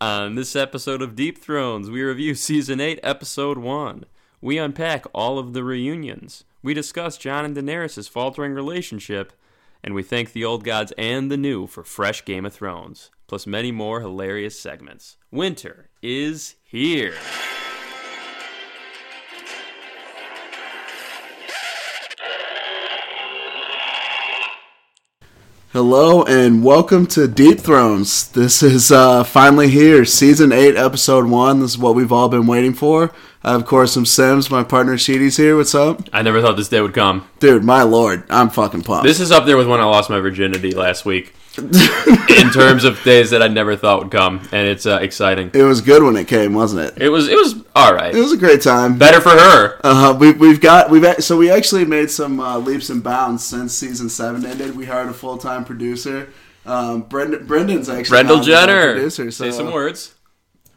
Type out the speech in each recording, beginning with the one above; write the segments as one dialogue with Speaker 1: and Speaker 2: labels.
Speaker 1: On this episode of Deep Thrones, we review Season 8, Episode 1. We unpack all of the reunions. We discuss Jon and Daenerys' faltering relationship. And we thank the old gods and the new for fresh Game of Thrones, plus many more hilarious segments. Winter is here.
Speaker 2: Hello and welcome to Deep Thrones. This is uh, finally here, season eight, episode one. This is what we've all been waiting for. I, of course, am Simms. My partner Sheedy's here. What's up,
Speaker 1: I never thought this day would come.
Speaker 2: dude? My lord, I'm fucking pumped.
Speaker 1: This is up there with when I lost my virginity last week. in terms of days that I never thought would come, and it's uh, exciting.
Speaker 2: it was good when it came, wasn't it?
Speaker 1: It was it was all right.
Speaker 2: It was a great time.
Speaker 1: Better for her.
Speaker 2: Uh, huh. we, we've got we've so we actually made some uh, leaps and bounds since season seven ended. We hired a full time producer. Um, Brendan, Brendan's actually
Speaker 1: Brendel
Speaker 2: now the full
Speaker 1: Jenner.
Speaker 2: Producer, so
Speaker 1: Say some words.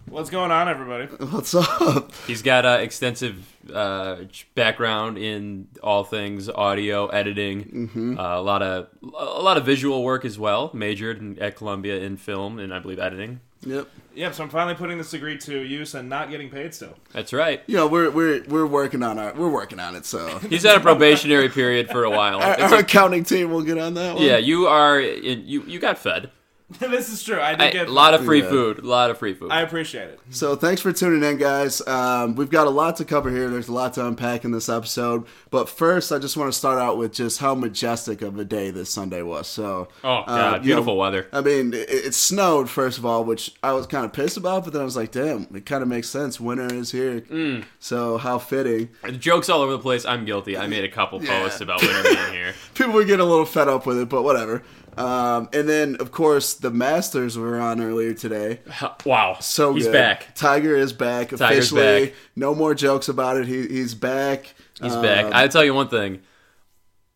Speaker 3: What's going on, everybody?
Speaker 2: What's up?
Speaker 1: He's got uh, extensive uh, background in all things audio editing,
Speaker 2: Mm-hmm.
Speaker 1: uh, a lot of a lot of visual work as well. Majored in, at Columbia in film and I believe editing.
Speaker 2: Yep.
Speaker 3: Yep, so I'm finally putting this degree to use and not getting paid still.
Speaker 1: That's right.
Speaker 2: You know we're we're we're working on our we're working on it. So
Speaker 1: He's had a probationary period for a while.
Speaker 2: our, our
Speaker 1: like-
Speaker 2: accounting team will get on that one.
Speaker 1: yeah, you are in, you you got fed.
Speaker 3: this is true. I did
Speaker 1: I-
Speaker 3: get
Speaker 1: a lot of free
Speaker 2: Yeah.
Speaker 1: food. A lot of free food.
Speaker 3: I appreciate it.
Speaker 2: So thanks for tuning in, guys. Um, we've got a lot to cover here. There's a lot to unpack in this episode. But first, I just want to start out with just how majestic of a day this Sunday was. So,
Speaker 1: oh
Speaker 2: uh,
Speaker 1: god,
Speaker 2: you know,
Speaker 1: beautiful weather.
Speaker 2: I mean, it, it snowed first of all, which I was kind of pissed about. But then I was like, damn, it kind of makes sense. Winter is here.
Speaker 1: Mm.
Speaker 2: So how fitting.
Speaker 1: The jokes all over the place. I'm guilty. I made a couple
Speaker 2: Yeah.
Speaker 1: posts about winter being here.
Speaker 2: People were getting a little fed up with it, but whatever. Um, and then, of course, the Masters were on earlier today.
Speaker 1: Wow.
Speaker 2: So
Speaker 1: he's
Speaker 2: good.
Speaker 1: back.
Speaker 2: Tiger is back
Speaker 1: Tiger's
Speaker 2: officially.
Speaker 1: back.
Speaker 2: No more jokes about it. He, he's back.
Speaker 1: He's
Speaker 2: Um,
Speaker 1: back. I tell you one thing.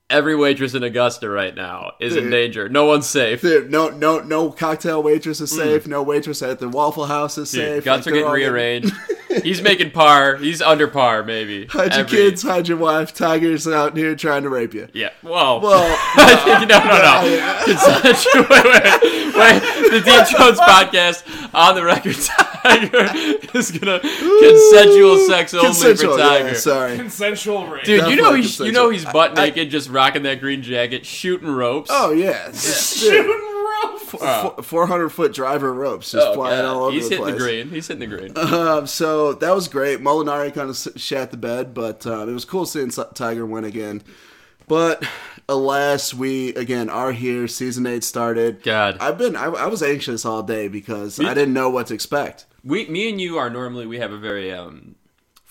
Speaker 1: Every waitress in Augusta right now is in danger. No one's safe.
Speaker 2: Dude, no, no, no cocktail waitress is safe. No waitress at the Waffle House is
Speaker 1: Mm. Dude,
Speaker 2: safe.
Speaker 1: guts
Speaker 2: Like,
Speaker 1: are getting rearranged. He's making par. He's under par, maybe.
Speaker 2: Hide your
Speaker 1: Every-
Speaker 2: kids, hide your wife. Tiger's out here trying to rape you.
Speaker 1: Yeah. Whoa.
Speaker 2: Well,
Speaker 1: no, no, no. Consensual. Wait, wait, wait. The Deep Thrones podcast on the record. Tiger is gonna consensual sex only
Speaker 2: consensual.
Speaker 1: for Tiger.
Speaker 2: Yeah, sorry.
Speaker 3: Consensual rape.
Speaker 1: Dude, you know he's you know he's
Speaker 2: consensual.
Speaker 1: butt naked, just rocking that green jacket, shooting ropes.
Speaker 2: Oh yeah,
Speaker 3: Shooting rope.
Speaker 2: four hundred foot driver ropes just
Speaker 1: Oh,
Speaker 2: flying
Speaker 1: God.
Speaker 2: all over
Speaker 1: He's
Speaker 2: the
Speaker 1: hitting
Speaker 2: place.
Speaker 1: the green. He's hitting the green.
Speaker 2: Um, so that was great. Molinari kind of shat the bed, but um, it was cool seeing Tiger win again. But alas, we again are here. Season eight started.
Speaker 1: God.
Speaker 2: I've been I, I was anxious all day because
Speaker 1: Me-
Speaker 2: I didn't know what to expect.
Speaker 1: We, me and you are normally we have a very um,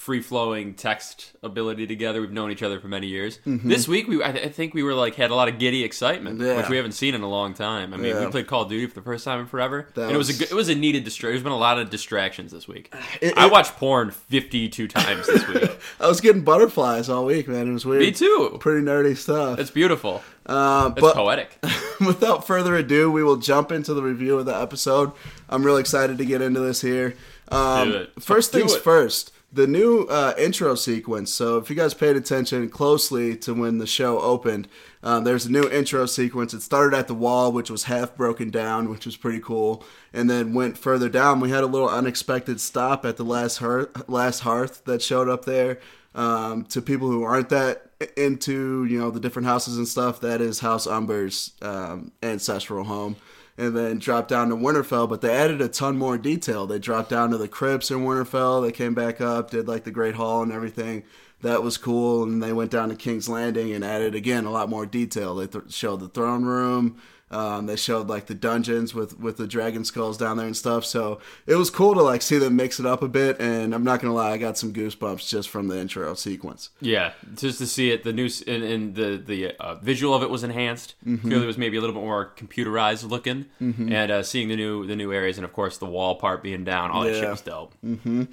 Speaker 1: free flowing text ability together. We've known each other for many years. This week we I, th- I think we were like had a lot of giddy excitement,
Speaker 2: Mm-hmm. Yeah.
Speaker 1: which we haven't seen in a long time. I mean, we played Call of Duty for the first time in forever,
Speaker 2: That
Speaker 1: and it was a good, it was a needed distraction. There's been a lot of distractions this week.
Speaker 2: It-
Speaker 1: I watched porn 52 times this week.
Speaker 2: I was getting butterflies all week, man. It was weird.
Speaker 1: me too.
Speaker 2: Pretty nerdy stuff.
Speaker 1: It's beautiful.
Speaker 2: Uh,
Speaker 1: It's
Speaker 2: but
Speaker 1: poetic.
Speaker 2: without further ado, we will jump into the review of the episode. I'm really excited to get into this here. Um,
Speaker 1: it.
Speaker 2: First things first, the new uh, intro sequence. So, if you guys paid attention closely to when the show opened, um, there's a new intro sequence. It started at the wall, which was half broken down, which was pretty cool, and then went further down. We had a little unexpected stop at the last hearth, last hearth that showed up there. Um, to people who aren't that into you know the different houses and stuff, that is House Umber's um, ancestral home and then dropped down to Winterfell. But they added a ton more detail. They dropped down to the crypts in Winterfell. They came back up, did like the Great Hall and everything. That was cool. And they went down to King's Landing and added again a lot more detail. They th- showed the throne room. Um, they showed like the dungeons with with the dragon skulls down there and stuff. So it was cool to like see them mix it up a bit. And I'm not gonna lie, I got some goosebumps just from the intro sequence.
Speaker 1: Yeah, just to see it, the new and, and the the uh, visual of it was enhanced.
Speaker 2: Mm-hmm.
Speaker 1: Clearly, it was maybe a little bit more computerized looking, and uh, seeing the new the new areas, and of course the wall part being down. All that shit was dope.
Speaker 2: And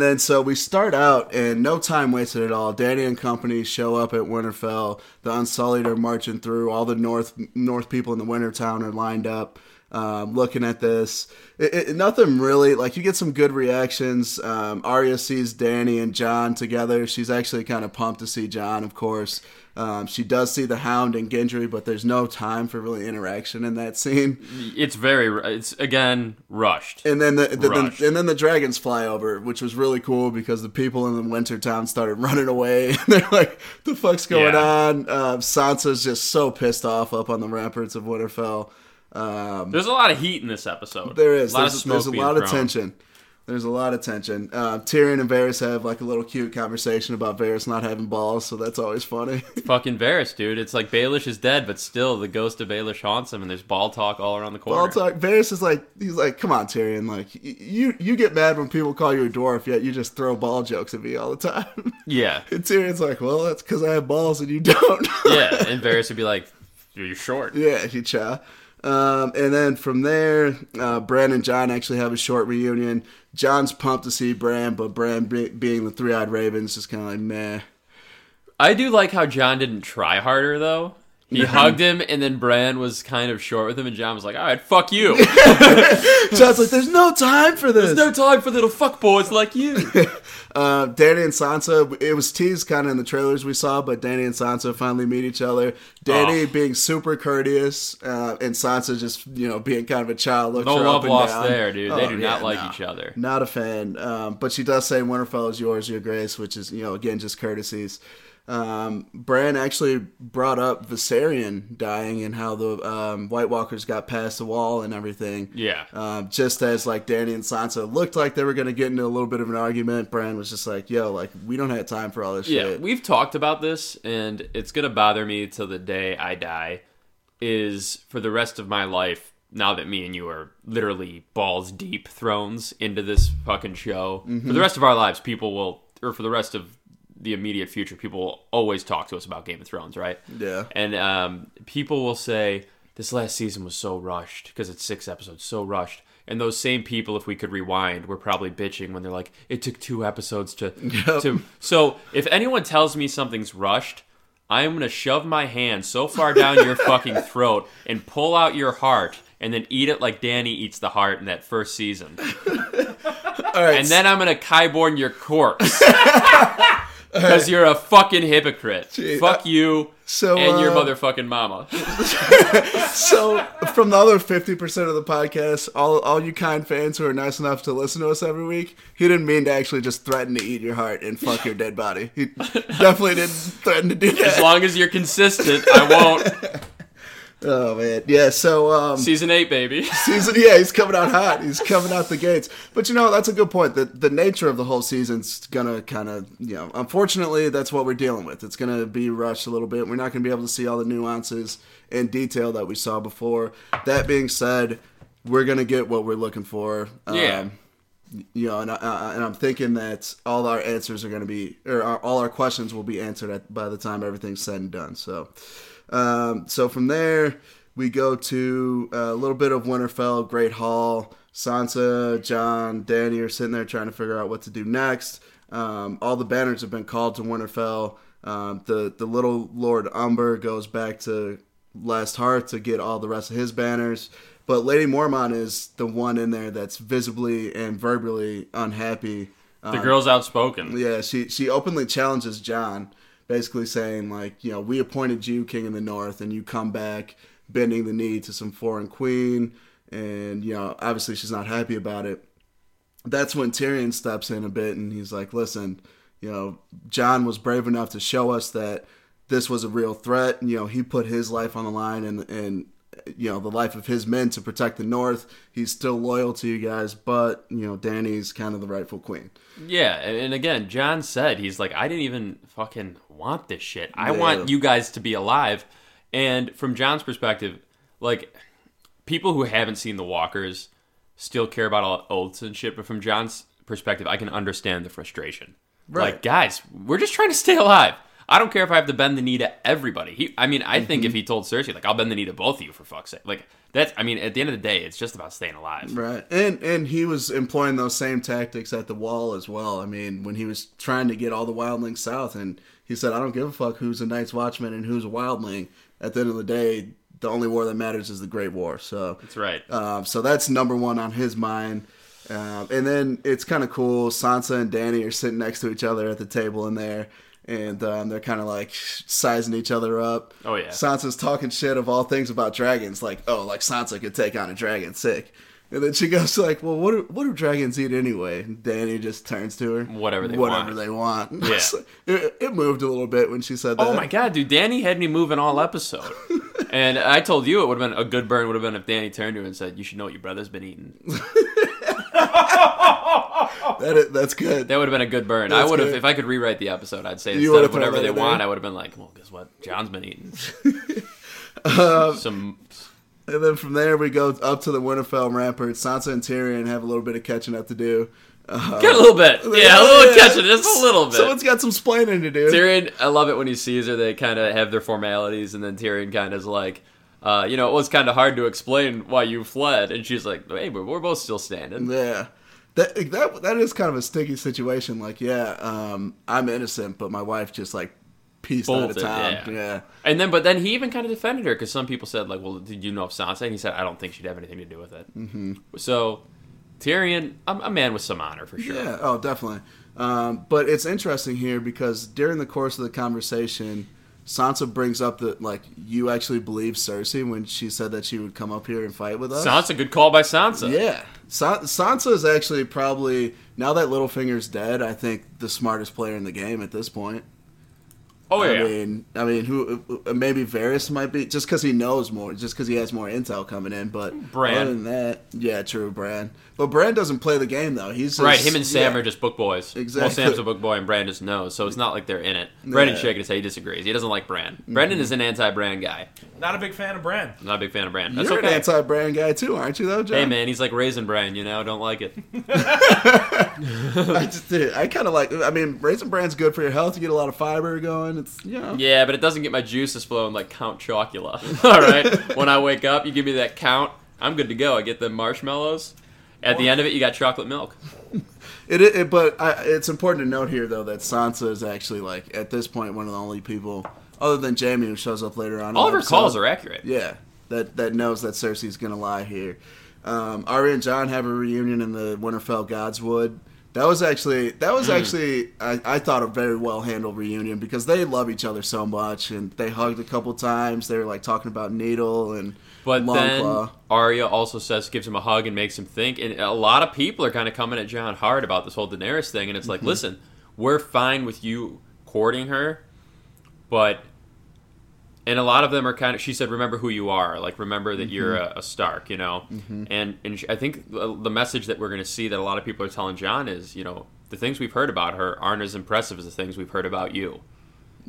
Speaker 2: then so we start out, and no time wasted at all. Danny and company show up at Winterfell. The Unsullied are marching through. All the North North people in the Winter town are lined up. um, looking at this. It, it, nothing really like you get some good reactions. Um, Arya sees Danny and John together. She's actually kind of pumped to see John, of course. Um, she does see the Hound and Gendry, but there's no time for really interaction in that scene.
Speaker 1: It's very, it's again rushed.
Speaker 2: And then the, the, the and then the dragons fly over, which was really cool because the people in the winter town started running away. They're like, "The fuck's going
Speaker 1: Yeah.
Speaker 2: on?" Uh, Sansa's just so pissed off up on the ramparts of Winterfell. Um,
Speaker 1: There's a lot of heat in this episode.
Speaker 2: there is.
Speaker 1: a
Speaker 2: There's,
Speaker 1: of smoke
Speaker 2: there's a lot of
Speaker 1: thrown.
Speaker 2: tension. There's a lot of tension. Uh, Tyrion and Varys have like a little cute conversation about Varys not having balls, so that's always funny.
Speaker 1: Fucking Varys, dude. It's like Baelish is dead, but still the ghost of Baelish haunts him, and there's ball talk all around the corner.
Speaker 2: Ball talk. Varys is like, he's like, come on, Tyrion. Like, you you get mad when people call you a dwarf, yet you just throw ball jokes at me all the time.
Speaker 1: Yeah,
Speaker 2: and Tyrion's like, well, that's because I have balls and you don't.
Speaker 1: yeah. And Varys would be like, "You're short."
Speaker 2: yeah, he cha. Um, and then from there, uh, Bran and John actually have a short reunion. John's pumped to see Bran, but Bran, be- being the three eyed raven, is just kind of like, meh.
Speaker 1: I do like how John didn't try harder though. He hugged him, and then Bran was kind of short with him, and John was like, "All right, fuck you.
Speaker 2: John's like, there's no time for this.
Speaker 1: There's no time for little fuck boys like you."
Speaker 2: Uh, Danny and Sansa, it was teased kind of in the trailers we saw, but Danny and Sansa finally meet each other. Danny
Speaker 1: Oh.
Speaker 2: being super courteous, uh, and Sansa just, you know, being kind of a child. Looks
Speaker 1: No love lost
Speaker 2: down.
Speaker 1: there, dude. They
Speaker 2: Oh,
Speaker 1: do not like
Speaker 2: no.
Speaker 1: each other.
Speaker 2: Not a fan. Um, but she does say Winterfell is yours, your grace, which is, you know, again, just courtesies. Um, Bran actually brought up Viserion dying and how the um, White Walkers got past the wall and everything.
Speaker 1: Yeah.
Speaker 2: Um, just as like Danny and Sansa looked like they were going to get into a little bit of an argument, Bran was just like, "Yo, like we don't have time for all this
Speaker 1: Yeah,
Speaker 2: shit."
Speaker 1: we've talked about this, and it's gonna bother me till the day I die. Is for the rest of my life. Now that me and you are literally balls deep thrones into this fucking show, for the rest of our lives, people will, or for the rest of the immediate future, people will always talk to us about Game of Thrones, right?
Speaker 2: Yeah.
Speaker 1: And um, people will say this last season was so rushed because it's six episodes, so rushed. And those same people, if we could rewind, were probably bitching when they're like, "It took two episodes to."
Speaker 2: Yep.
Speaker 1: to so if anyone tells me something's rushed, I am gonna shove my hand so far down your fucking throat and pull out your heart, and then eat it like Danny eats the heart in that first season.
Speaker 2: All right,
Speaker 1: And then I'm gonna Qyburn your corpse. Because you're a fucking hypocrite. Fuck you
Speaker 2: so,
Speaker 1: and your
Speaker 2: uh,
Speaker 1: motherfucking mama.
Speaker 2: so from the other fifty percent of the podcast, all all you kind fans who are nice enough to listen to us every week, he didn't mean to actually just threaten to eat your heart and fuck your dead body. He definitely didn't threaten to do that.
Speaker 1: As long as you're consistent, I won't.
Speaker 2: Oh man, yeah. So um,
Speaker 1: Season 8, baby.
Speaker 2: season yeah he's coming out hot he's coming out the gates but you know that's a good point the, the nature of the whole season's gonna kind of you know unfortunately that's what we're dealing with it's gonna be rushed a little bit we're not gonna be able to see all the nuances and detail that we saw before that being said we're gonna get what we're looking for
Speaker 1: Yeah.
Speaker 2: um, you know, and, I, and I'm thinking that all our answers are going to be, or our, all our questions will be answered at, by the time everything's said and done. So, um, so from there we go to a little bit of Winterfell, Great Hall. Sansa, John, Danny are sitting there trying to figure out what to do next. Um, all the banners have been called to Winterfell. Um, the the little Lord Umber goes back to Last Hearth to get all the rest of his banners. But Lady Mormont is the one in there that's visibly and verbally unhappy.
Speaker 1: The girl's outspoken.
Speaker 2: Yeah, she she openly challenges John, basically saying like, you know, we appointed you king in the north, and you come back bending the knee to some foreign queen, and you know, obviously she's not happy about it. That's when Tyrion steps in a bit, and he's like, listen, you know, John was brave enough to show us that this was a real threat. You know, he put his life on the line and and you know the life of his men to protect the North. He's still loyal to you guys, but you know, Danny's kind of the rightful queen.
Speaker 1: Yeah, and again, John said he's like, I didn't even fucking want this shit. I
Speaker 2: Yeah.
Speaker 1: want you guys to be alive. And from John's perspective, like people who haven't seen the Walkers still care about all oaths and shit. But from John's perspective, I can understand the frustration.
Speaker 2: Right.
Speaker 1: Like, guys, we're just trying to stay alive. I don't care if I have to bend the knee to everybody. He, I mean, I think
Speaker 2: Mm-hmm.
Speaker 1: if he told Cersei, like, I'll bend the knee to both of you for fuck's sake. Like, that's, I mean, at the end of the day, it's just about staying alive.
Speaker 2: Right, and and he was employing those same tactics at the wall as well. I mean, when he was trying to get all the wildlings south, and he said, "I don't give a fuck who's a Night's Watchman and who's a wildling." At the end of the day, the only war that matters is the Great War. So
Speaker 1: That's right.
Speaker 2: um, so that's number one on his mind. Um, and then it's kind of cool. Sansa and Danny are sitting next to each other at the table in there, and um, they're kind of like sizing each other up.
Speaker 1: Oh, yeah.
Speaker 2: Sansa's talking shit of all things about dragons, like oh, like Sansa could take on a dragon, sick. And then she goes like, "Well, what do, what do dragons eat anyway?" And Danny just turns to her,
Speaker 1: Whatever they
Speaker 2: whatever
Speaker 1: want.
Speaker 2: they want.
Speaker 1: Yeah.
Speaker 2: it, it moved a little bit when she said that.
Speaker 1: Oh my god, dude! Danny had me moving all episode, and I told you it would have been a good burn. Would have been if Danny turned to you and said, "You should know what your brother's been eating."
Speaker 2: That is, that's good.
Speaker 1: That would have been a good burn. I would have,
Speaker 2: good.
Speaker 1: if I could rewrite the episode, I'd say instead of whatever they want, I would have been like, "Well, guess what? John's been eating
Speaker 2: Um,
Speaker 1: some."
Speaker 2: And then from there we go up to the Winterfell ramparts. Sansa and Tyrion have a little bit of catching up to do. Uh,
Speaker 1: Got a little bit, yeah, a little catching, just a little bit.
Speaker 2: Someone's got some splaining to do.
Speaker 1: Tyrion, I love it when he sees her. They kind of have their formalities, and then Tyrion kind of is like, uh, you know, it was kind of hard to explain why you fled, and she's like, "Hey, but we're both still standing."
Speaker 2: Yeah. That, that that is kind of a sticky situation. Like, yeah, um, I'm innocent, but my wife just like pieced out of town.
Speaker 1: yeah.
Speaker 2: Yeah.
Speaker 1: And then, but then he even kind of defended her because some people said, like, well, did you know of Sansa? And he said, I don't think she'd have anything to do with it. Mm-hmm. So, Tyrion, a, a man with some honor for sure.
Speaker 2: Yeah. Oh, definitely. Um, but it's interesting here because during the course of the conversation, Sansa brings up that like you actually believe Cersei when she said that she would come up here and fight with us.
Speaker 1: Sansa, good call by Sansa.
Speaker 2: Yeah, Sa- Sansa is actually probably now that Littlefinger's dead. I think the smartest player in the game at this point.
Speaker 1: Oh yeah.
Speaker 2: I mean, I mean, who uh, maybe Varys might be just because he knows more, just because he has more intel coming in. But
Speaker 1: Bran.
Speaker 2: other than that, yeah, true, Bran. But Bran doesn't play the game though. He's just,
Speaker 1: right, him and Sam
Speaker 2: yeah.
Speaker 1: are just book boys.
Speaker 2: Exactly.
Speaker 1: Well, Sam's a book boy and Bran just knows, so it's not like they're in it. Brendan's
Speaker 2: Yeah.
Speaker 1: shaking his head. He disagrees. He doesn't like Bran. Mm-hmm. Brendan is an anti-Bran guy.
Speaker 3: Not a big fan of Bran.
Speaker 1: Not a big fan of Bran. That's
Speaker 2: You're
Speaker 1: okay.
Speaker 2: an anti-Bran guy too, aren't you? Though, John?
Speaker 1: hey man, he's like raisin Bran. You know, don't like it.
Speaker 2: I just, dude, I kind of like. I mean, raisin Bran's good for your health. You get a lot of fiber going. It's you know.
Speaker 1: Yeah, but it doesn't get my juices flowing like Count Chocula. All right, when I wake up, you give me that count. I'm good to go. I get the marshmallows. At the end of it, you got chocolate milk.
Speaker 2: It, it but I, it's important to note here though that Sansa is actually like at this point one of the only people other than Jaime who shows up later on.
Speaker 1: All of her calls are accurate.
Speaker 2: Yeah, that that knows that Cersei's gonna lie here. Um, Arya and John have a reunion in the Winterfell Godswood. That was actually that was actually I, I thought a very well handled reunion because they love each other so much and they hugged a couple times. They were like talking about Needle and
Speaker 1: But then
Speaker 2: Longclaw.
Speaker 1: Arya also says, gives him a hug and makes him think. And a lot of people are kind of coming at John hard about this whole Daenerys thing. And it's
Speaker 2: Mm-hmm.
Speaker 1: like, listen, we're fine with you courting her, but. And a lot of them are kind of. She said, "Remember who you are. Like, remember that you're
Speaker 2: Mm-hmm.
Speaker 1: a, a Stark. You know." And and she- I think the message that we're going to see that a lot of people are telling John is, you know, the things we've heard about her aren't as impressive as the things we've heard about you.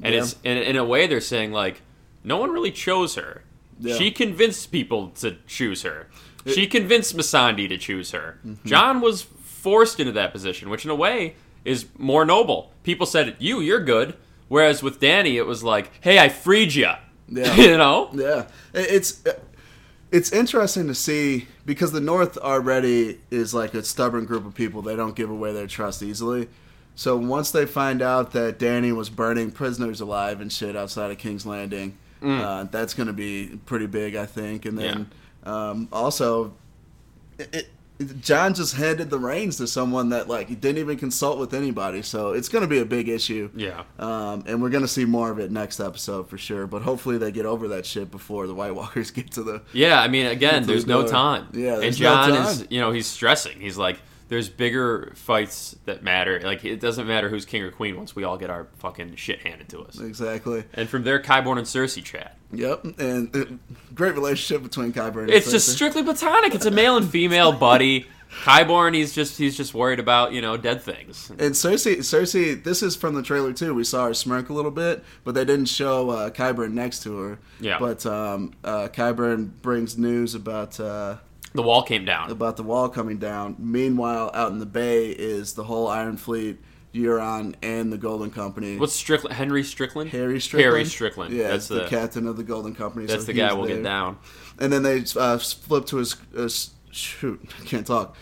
Speaker 1: And
Speaker 2: Yeah.
Speaker 1: it's in, in a way they're saying like, no one really chose her.
Speaker 2: Yeah.
Speaker 1: She convinced people to choose her. She convinced Missandei to choose her.
Speaker 2: Mm-hmm.
Speaker 1: John was forced into that position, which in a way is more noble. People said, "You, you're good," whereas with Danny, it was like, "Hey, I freed you."
Speaker 2: Yeah.
Speaker 1: you know.
Speaker 2: Yeah, it's it's interesting to see because the North already is like a stubborn group of people. They don't give away their trust easily. So once they find out that Danny was burning prisoners alive and shit outside of King's Landing, uh, that's going to be pretty big, I think. And then um, also, it, it, John just handed the reins to someone that like he didn't even consult with anybody. So it's going to be a big issue.
Speaker 1: Yeah.
Speaker 2: Um, and we're gonna see more of it next episode for sure. But hopefully they get over that shit before the White Walkers get to the.
Speaker 1: Yeah, I mean, again, there's
Speaker 2: the
Speaker 1: no time.
Speaker 2: Yeah,
Speaker 1: and
Speaker 2: there's no
Speaker 1: John is, you know, he's stressing. He's like, there's bigger fights that matter. Like, it doesn't matter who's king or queen once we all get our fucking shit handed to us.
Speaker 2: Exactly.
Speaker 1: And from there, Qyburn and Cersei chat.
Speaker 2: Yep. And uh, great relationship between Qyburn and
Speaker 1: It's just strictly platonic. It's a male and female buddy. Qyburn, he's just he's just worried about you know dead things.
Speaker 2: And Cersei, Cersei, this is from the trailer too. We saw her smirk a little bit, but they didn't show uh, Qyburn next to her.
Speaker 1: Yeah.
Speaker 2: But um, uh, Qyburn brings news about uh,
Speaker 1: The wall came down.
Speaker 2: about the wall coming down. Meanwhile, out in the bay is the whole Iron Fleet, Euron, and the Golden Company.
Speaker 1: What's Strickland? Henry Strickland?
Speaker 2: Harry Strickland?
Speaker 1: Harry Strickland.
Speaker 2: Yeah,
Speaker 1: that's
Speaker 2: the,
Speaker 1: the,
Speaker 2: captain of the Golden Company.
Speaker 1: that's
Speaker 2: so
Speaker 1: the guy we'll
Speaker 2: there.
Speaker 1: get down.
Speaker 2: And then they uh, flip to his uh, shoot, I can't talk.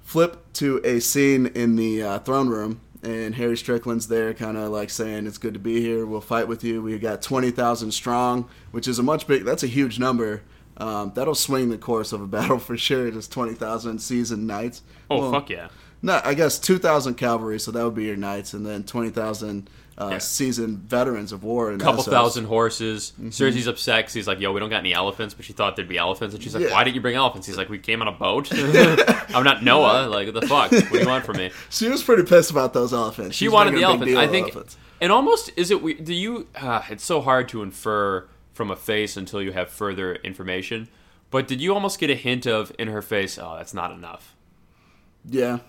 Speaker 2: Flip to a scene in the uh, throne room and Harry Strickland's there, kind of like saying it's good to be here. We'll fight with you. We got twenty thousand strong, which is a much big. That's a huge number. Um, that'll swing the course of a battle for sure. Just twenty thousand seasoned knights.
Speaker 1: Oh
Speaker 2: Well,
Speaker 1: fuck yeah!
Speaker 2: No, I guess two thousand cavalry, so that would be your knights, and then twenty thousand uh,
Speaker 1: Yeah.
Speaker 2: seasoned veterans of war. And
Speaker 1: couple
Speaker 2: SOs.
Speaker 1: thousand horses. Cersei's upset 'cause he's like, "Yo, we don't got any elephants," but she thought there'd be elephants, and she's like,
Speaker 2: Yeah.
Speaker 1: "Why didn't you bring elephants?" He's like, "We came on a boat. I'm not Noah. Like, what the fuck? What do you want from me?"
Speaker 2: She was pretty pissed about those elephants.
Speaker 1: She
Speaker 2: She's
Speaker 1: wanted the
Speaker 2: making a big
Speaker 1: elephants. I think,
Speaker 2: elephants.
Speaker 1: and almost is it? we- Do you? Uh, it's so hard to infer from a face until you have further information. But did you almost get a hint of in her face? Oh, that's not enough.
Speaker 2: Yeah,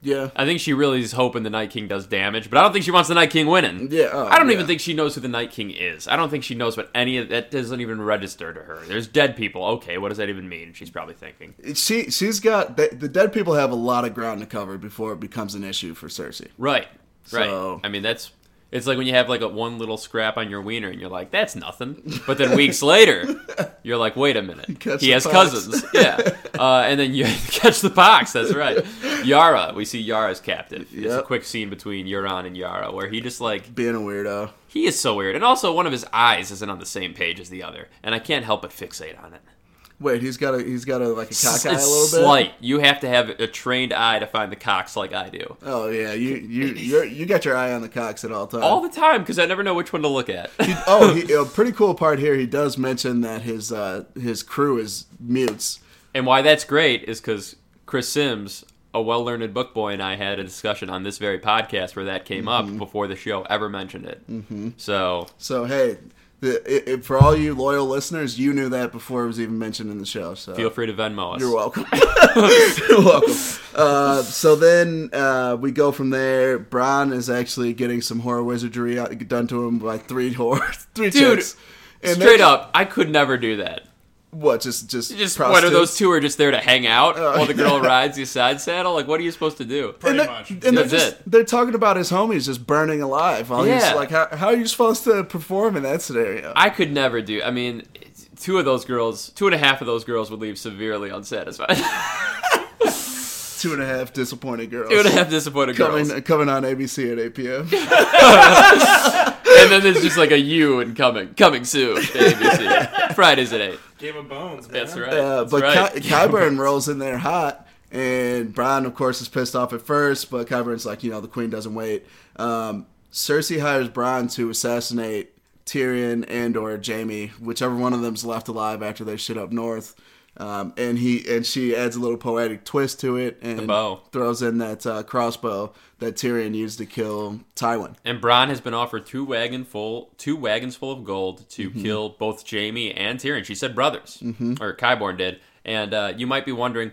Speaker 2: yeah,
Speaker 1: I think she really is hoping the Night King does damage, but I don't think she wants the Night King winning.
Speaker 2: Yeah, oh,
Speaker 1: I don't
Speaker 2: yeah.
Speaker 1: even think she knows who the Night King is. I don't think she knows what any of that doesn't even register to her. There's dead people. Okay, what does that even mean? She's probably thinking.
Speaker 2: she she's got the, the dead people have a lot of ground to cover before it becomes an issue for Cersei.
Speaker 1: Right. Right.
Speaker 2: So-
Speaker 1: I mean, that's it's like when you have like a one little scrap on your wiener and you're like, that's nothing. But then weeks later, you're like, wait a minute.
Speaker 2: Catch
Speaker 1: he has
Speaker 2: pox.
Speaker 1: cousins. Yeah. Uh, and then you catch the pox. That's right. Yara. We see Yara's captive. It's a quick scene between Euron and Yara where he just like
Speaker 2: Being a weirdo.
Speaker 1: he is so weird. And also one of his eyes isn't on the same page as the other. And I can't help but fixate on it.
Speaker 2: Wait, he's got a he's got a like a
Speaker 1: cock
Speaker 2: eye a little bit.
Speaker 1: slight. You have to have a trained eye to find the cocks like I do.
Speaker 2: Oh yeah, you you you're, you got your eye on the cocks at all times.
Speaker 1: All the time because I never know which one to look at.
Speaker 2: oh, he, a pretty cool part here. He does mention that his uh, his crew is mutes.
Speaker 1: And why that's great is because Chris Simms, a well learned book boy, and I had a discussion on this very podcast where that came up before the show ever mentioned it. Mm-hmm. So,
Speaker 2: So hey, the, i i for all you loyal listeners, you knew that before it was even mentioned in the show. So
Speaker 1: feel free to Venmo us.
Speaker 2: You're welcome. You're welcome. Uh, so then uh, we go from there. Bronn is actually getting some horror wizardry done to him by three horror, three
Speaker 1: Dude,
Speaker 2: chicks. And
Speaker 1: Straight up, I could never do that.
Speaker 2: What? Just just
Speaker 1: Just one of those two are just there to hang out uh, while the girl
Speaker 2: yeah.
Speaker 1: rides the side saddle. Like, what are you supposed to do?
Speaker 3: Pretty
Speaker 2: And,
Speaker 3: much.
Speaker 2: they're, and they're
Speaker 1: That's
Speaker 2: just
Speaker 1: it.
Speaker 2: they're talking about his homies just burning alive. While he's
Speaker 1: Yeah.
Speaker 2: like, how, how are you supposed to perform in that scenario?
Speaker 1: I could never do. I mean, two of those girls, two and a half of those girls would leave severely unsatisfied.
Speaker 2: Two and a half disappointed girls.
Speaker 1: two and a half disappointed girls.
Speaker 2: coming coming on ABC at 8 p.m.
Speaker 1: And then there's just like a you and coming, coming soon. to ABC. Fridays at eight.
Speaker 3: Game of Bones, man.
Speaker 1: That's right.
Speaker 2: Uh,
Speaker 1: That's
Speaker 2: but
Speaker 1: right.
Speaker 2: Ky- Qyburn rolls in there hot, and Bronn, of course, is pissed off at first, but Qyburn's like, you know, the queen doesn't wait. Um, Cersei hires Bronn to assassinate Tyrion and or Jaime, whichever one of them's left alive after they shit up north. Um, and he and she adds a little poetic twist to it and throws in that uh, crossbow that Tyrion used to kill Tywin.
Speaker 1: And Bronn has been offered two wagon full, two wagons full of gold to
Speaker 2: Mm-hmm.
Speaker 1: kill both Jaime and Tyrion. She said brothers, or Qyburn did. And uh, you might be wondering,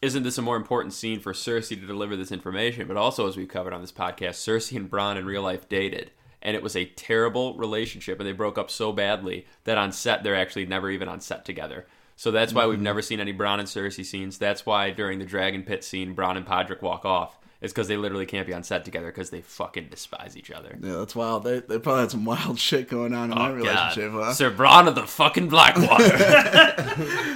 Speaker 1: isn't this a more important scene for Cersei to deliver this information? But also, as we've covered on this podcast, Cersei and Bronn in real life dated, and it was a terrible relationship, and they broke up so badly that on set they're actually never even on set together. So that's why
Speaker 2: Mm-hmm.
Speaker 1: we've never seen any Bronn and Cersei scenes. That's why during the Dragon Pit scene, Bronn and Podrick walk off. It's because they literally can't be on set together because they fucking despise each other.
Speaker 2: Yeah, that's wild. They, they probably had some wild shit going on in
Speaker 1: Oh,
Speaker 2: that relationship, huh?
Speaker 1: Sir Bronn of the fucking Blackwater.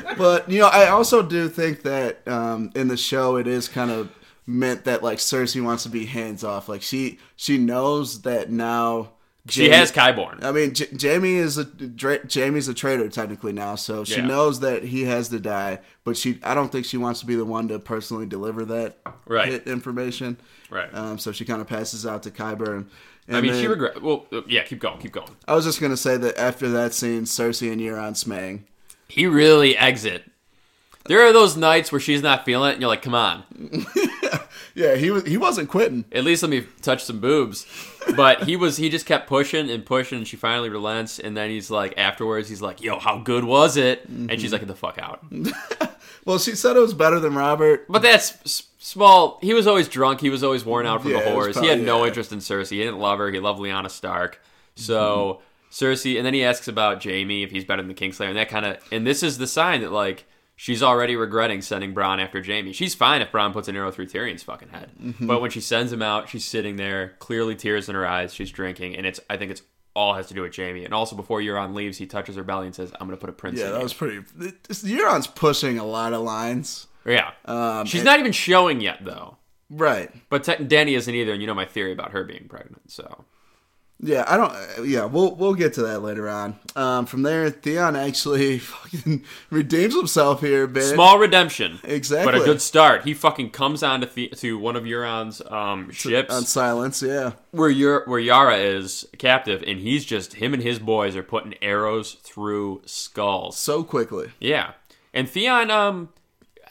Speaker 2: But you know, I also do think that um, in the show it is kind of meant that like Cersei wants to be hands off. Like she she knows that now.
Speaker 1: She has Qyburn.
Speaker 2: I mean, J- Jaime is a Dra- Jaime's a traitor technically now, so she
Speaker 1: Yeah.
Speaker 2: knows that he has to die. But she, I don't think she wants to be the one to personally deliver that
Speaker 1: Right.
Speaker 2: information.
Speaker 1: Right.
Speaker 2: Um, so she kind of passes out to Qyburn. And
Speaker 1: I mean, she regret. Well, uh, yeah, keep going, keep going.
Speaker 2: I was just gonna say that after that scene, Cersei and Euron smang.
Speaker 1: He really exit. There are those nights where she's not feeling it, and you're like, "Come on,
Speaker 2: Yeah, he was he wasn't quitting.
Speaker 1: at least let me touch some boobs." But he was. He just kept pushing and pushing, and she finally relents. And then he's like, afterwards, he's like, "Yo, how good was it?" And she's mm-hmm. like, "Get the fuck out."
Speaker 2: Well, she said it was better than Robert.
Speaker 1: But that's small. He was always drunk. He was always worn out from
Speaker 2: Yeah,
Speaker 1: the whores. he had
Speaker 2: probably-
Speaker 1: no
Speaker 2: yeah.
Speaker 1: interest in Cersei. He didn't love her. He loved Lyanna Stark. Mm-hmm. So Cersei, and then he asks about Jaime if he's better than the Kingslayer, and that kind of. And this is the sign that like she's already regretting sending Bronn after Jaime. She's fine if Bronn puts an arrow through Tyrion's fucking head,
Speaker 2: Mm-hmm.
Speaker 1: but when she sends him out, she's sitting there, clearly tears in her eyes. She's drinking, and it's. I think it's all has to do with Jaime. And also before Euron leaves, he touches her belly and says, "I'm going to put a prince
Speaker 2: Yeah,
Speaker 1: in
Speaker 2: that
Speaker 1: you."
Speaker 2: was pretty. Euron's pushing a lot of lines.
Speaker 1: yeah.
Speaker 2: Um,
Speaker 1: she's
Speaker 2: and-
Speaker 1: not even showing yet though.
Speaker 2: Right.
Speaker 1: But te- Danny isn't either, and you know my theory about her being pregnant. So
Speaker 2: Yeah, I don't. uh, Yeah, we'll we'll get to that later on. Um, from there, Theon actually fucking redeems himself here a bit.
Speaker 1: small redemption,
Speaker 2: Exactly.
Speaker 1: but a good start. He fucking comes on to the- to one of Euron's um, ships
Speaker 2: on silence. Yeah,
Speaker 1: where Eur- where Yara is captive, and he's just him and his boys are putting arrows through skulls.
Speaker 2: so quickly.
Speaker 1: Yeah, and Theon um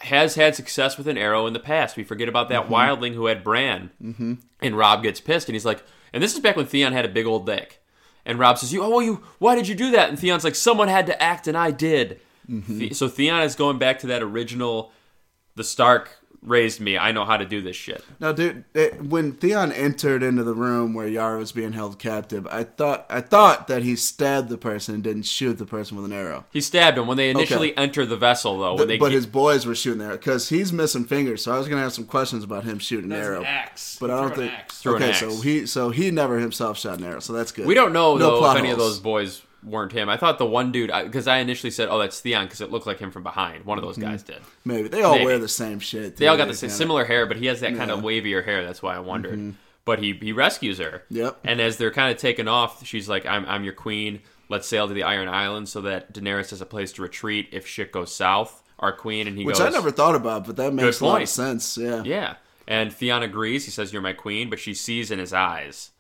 Speaker 1: has had success with an arrow in the past. We forget about that wildling who had Bran, mm-hmm. and Robb gets pissed, and he's like, and this is back when Theon had a big old dick, and Robb says, "You, oh, you, why did you do that?" And Theon's like, "Someone had to act, and I did." Mm-hmm. The- so Theon is going back to that original, the Stark raised me. I know how to do this shit.
Speaker 2: Now, dude, it, when Theon entered into the room where Yara was being held captive, I thought I thought that he stabbed the person and didn't shoot the person with an arrow.
Speaker 1: He stabbed him when they initially enter the vessel, though. When they
Speaker 2: but
Speaker 1: get-
Speaker 2: his boys were shooting there because he's missing fingers. So I was gonna have some questions about him shooting an arrow.
Speaker 3: an axe.
Speaker 2: But
Speaker 3: He
Speaker 2: I don't
Speaker 3: threw an
Speaker 2: think.
Speaker 3: axe.
Speaker 1: Threw an
Speaker 2: okay,
Speaker 1: axe.
Speaker 2: so he so he never himself shot an arrow. So that's good.
Speaker 1: We don't know
Speaker 2: No
Speaker 1: though
Speaker 2: plot
Speaker 1: if any of those boys weren't him. I thought the one dude because I, initially said, "Oh, that's Theon," because it looked like him from behind. One of those mm-hmm. guys did.
Speaker 2: Maybe they all
Speaker 1: Maybe.
Speaker 2: wear the same shit.
Speaker 1: They all got the same, similar hair, but he has that kind of wavier hair. That's why I wondered. Mm-hmm. But he he rescues her.
Speaker 2: Yep.
Speaker 1: And as they're kind of taking off, she's like, "I'm I'm your queen. Let's sail to the Iron Island so that Daenerys has a place to retreat if shit goes south." Our queen, and he
Speaker 2: Which
Speaker 1: goes,
Speaker 2: I never thought about, but that makes a lot of sense. Yeah.
Speaker 1: Yeah. And Theon agrees. He says, You're my queen, but she sees in his eyes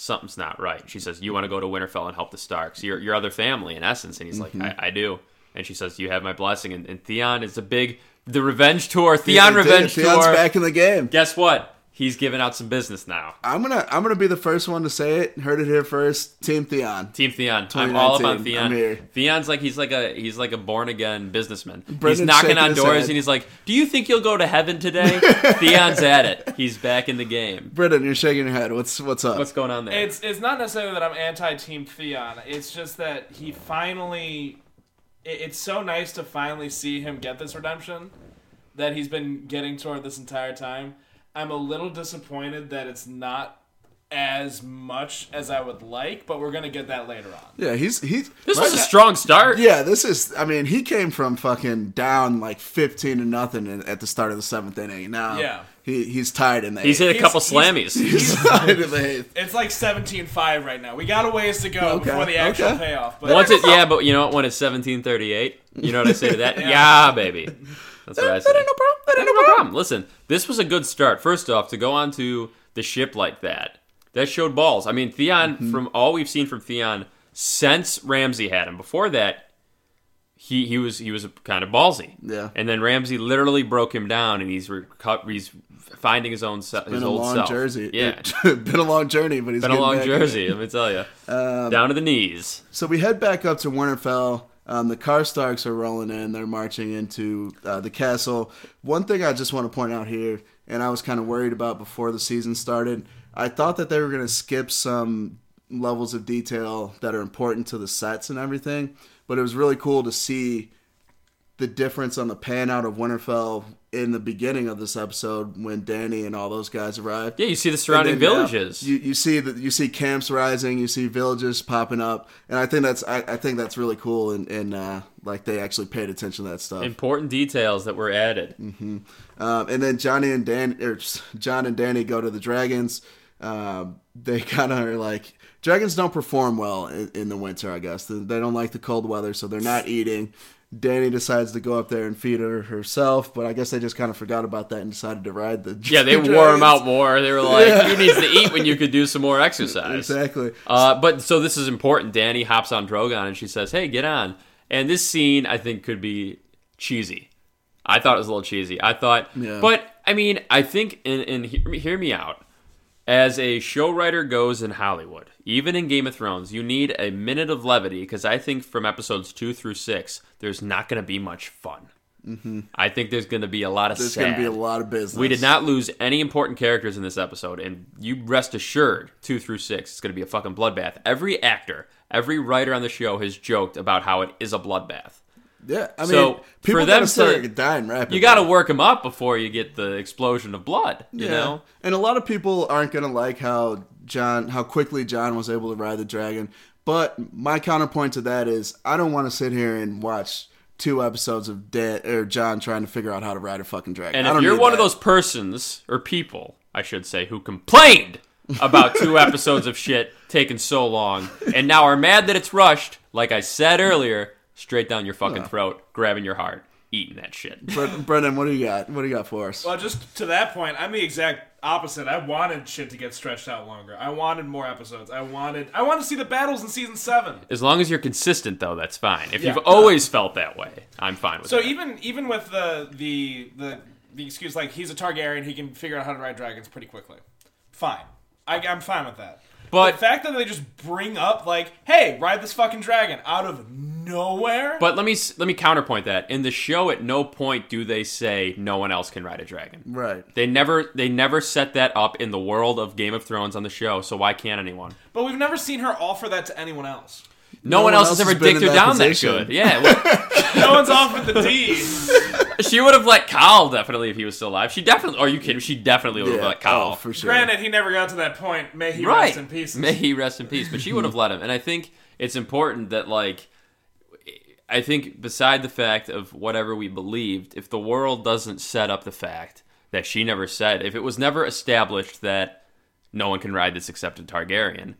Speaker 1: something's not right. She says, You want to go to Winterfell and help the Starks, your, your other family, in essence. And he's
Speaker 2: Mm-hmm.
Speaker 1: like, I, I do. And she says, You have my blessing. And, and Theon is a big, the revenge tour, Theon revenge
Speaker 2: Theon's
Speaker 1: tour.
Speaker 2: back in the game.
Speaker 1: Guess what? He's giving out some business now.
Speaker 2: I'm gonna I'm gonna be the first one to say it. Heard it here first. Team Theon.
Speaker 1: Team Theon. I'm all up on Theon.
Speaker 2: I'm here.
Speaker 1: Theon's like he's like a he's like a born again businessman. he's knocking on doors
Speaker 2: head.
Speaker 1: and he's like, "Do you think you'll go to heaven today?" Theon's at it. He's back in the game.
Speaker 2: Brendan, you're shaking your head. What's what's up?
Speaker 1: What's going on there?
Speaker 3: It's it's not necessarily that I'm anti Team Theon. It's just that he finally. it- It's so nice to finally see him get this redemption that he's been getting toward this entire time. I'm a little disappointed that it's not as much as I would like, but we're gonna get that later on.
Speaker 2: yeah, he's he's
Speaker 1: This
Speaker 2: right
Speaker 1: was a strong start.
Speaker 2: Yeah, this is. I mean, he came from fucking down like fifteen to nothing in- at the start of the seventh inning. Now,
Speaker 3: Yeah.
Speaker 2: he he's tied in the.
Speaker 1: He's
Speaker 2: eighth.
Speaker 1: hit a couple
Speaker 3: He's-
Speaker 1: slammies.
Speaker 2: He's tied in the eighth.
Speaker 3: It's like 17-5 right now. We got a ways to go
Speaker 2: Okay,
Speaker 3: before the actual
Speaker 2: okay.
Speaker 3: payoff. But
Speaker 1: Once it, yeah, but you know what? When it's seventeen thirty-eight, you know what I say to that? yeah. baby. That's what I say.
Speaker 2: That ain't no problem. That ain't no problem.
Speaker 1: problem. Listen, this was a good start. First off, to go onto the ship like that, that showed balls. I mean, Theon,
Speaker 2: Mm-hmm.
Speaker 1: from all we've seen from Theon since Ramsay had him. Before that, he he was he was kind of ballsy.
Speaker 2: Yeah.
Speaker 1: And then Ramsay literally broke him down, and he's reco- he's finding his own se- his
Speaker 2: Been a
Speaker 1: old
Speaker 2: long
Speaker 1: self.
Speaker 2: jersey.
Speaker 1: Yeah.
Speaker 2: been a long journey, but he's
Speaker 1: Been a long jersey, let me tell you. Down to the knees.
Speaker 2: So we head back up to Winterfell. Um, the Karstarks are rolling in. They're marching into uh, the castle. One thing I just want to point out here, and I was kind of worried about before the season started, I thought that they were going to skip some levels of detail that are important to the sets and everything. But it was really cool to see the difference on the pan out of Winterfell in the beginning of this episode when Danny and all those guys arrived.
Speaker 1: Yeah, you see the surrounding
Speaker 2: then, yeah,
Speaker 1: villages.
Speaker 2: you, you see that you see camps rising, you see villages popping up, and I think that's I, I think that's really cool, and, and uh, like they actually paid attention to that stuff.
Speaker 1: Important details that were added.
Speaker 2: Um, and then Johnny and Dan, or John and Danny go to the dragons. Um, they kind of are like dragons don't perform well in, in the winter. I guess they, they don't like the cold weather, so they're not eating. Danny decides to go up there and feed her herself, but I guess they just kind of forgot about that and decided to ride the.
Speaker 1: Yeah, they
Speaker 2: dragons.
Speaker 1: wore him out more. They were like,
Speaker 2: Yeah.
Speaker 1: "You need to eat when you could do some more exercise."
Speaker 2: Exactly.
Speaker 1: Uh, but so this is important. Danny hops on Drogon and she says, "Hey, get on." And this scene, I think, could be cheesy. I thought it was a little cheesy. I thought,
Speaker 2: Yeah.
Speaker 1: but I mean, I think, and, and hear, me- hear me out. As a show writer goes in Hollywood, even in Game of Thrones, you need a minute of levity because I think from episodes two through six, there's not going to be much fun. Mm-hmm. I think there's going to be a lot of
Speaker 2: There's going to be a lot of business.
Speaker 1: We did not lose any important characters in this episode, and you rest assured, two through six, it's going to be a fucking bloodbath. Every actor, every writer on the show has joked about how it is a bloodbath.
Speaker 2: Yeah, I mean,
Speaker 1: So,
Speaker 2: people
Speaker 1: for them to-
Speaker 2: dying rapidly.
Speaker 1: You got to work them up before you get the explosion of blood. You
Speaker 2: yeah.
Speaker 1: know,
Speaker 2: and a lot of people aren't gonna like how John, how quickly John was able to ride the dragon. But my counterpoint to that is, I don't want to sit here and watch two episodes of Dan, or John trying to figure out how to ride a fucking dragon.
Speaker 1: And if you're one of those persons or people, I should say, who complained about two episodes of shit taking so long and now are mad that it's rushed, like I said earlier, straight down your fucking throat, grabbing your heart, eating that shit.
Speaker 2: Brendan, what do you got? What do you got for us?
Speaker 3: Well, just to that point, I'm the exact opposite. I wanted shit to get stretched out longer. I wanted more episodes. I wanted I want to see the battles in season seven.
Speaker 1: As long as you're consistent, though, that's fine. If
Speaker 3: Yeah.
Speaker 1: you've always felt that way, I'm fine with it.
Speaker 3: So
Speaker 1: that.
Speaker 3: even even with the the the the excuse like he's a Targaryen, he can figure out how to ride dragons pretty quickly. Fine, I, I'm fine with that.
Speaker 1: But-
Speaker 3: the fact that they just bring up like, "Hey, ride this fucking dragon" out of nowhere.
Speaker 1: But let me let me counterpoint that. In the show, at no point do they say no one else can ride a dragon.
Speaker 2: right.
Speaker 1: They never they never set that up in the world of Game of Thrones on the show. So why can't anyone?
Speaker 3: but we've never seen her offer that to anyone else.
Speaker 1: No, one else has ever dicked her
Speaker 2: that
Speaker 1: down
Speaker 2: position.
Speaker 1: that good. Yeah, well,
Speaker 3: No one's offered the D.
Speaker 1: she would have let Kyle definitely if he was still alive. She definitely. Are you kidding? She definitely would have
Speaker 2: Yeah.
Speaker 1: let Kyle.
Speaker 2: Oh, for sure.
Speaker 3: Granted, he never got to that point. May he
Speaker 1: right.
Speaker 3: rest in peace.
Speaker 1: May he rest in peace. But she would have let him. And I think it's important that like. I think beside the fact of whatever we believed, if the world doesn't set up the fact that she never said, if it was never established that no one can ride this except a Targaryen,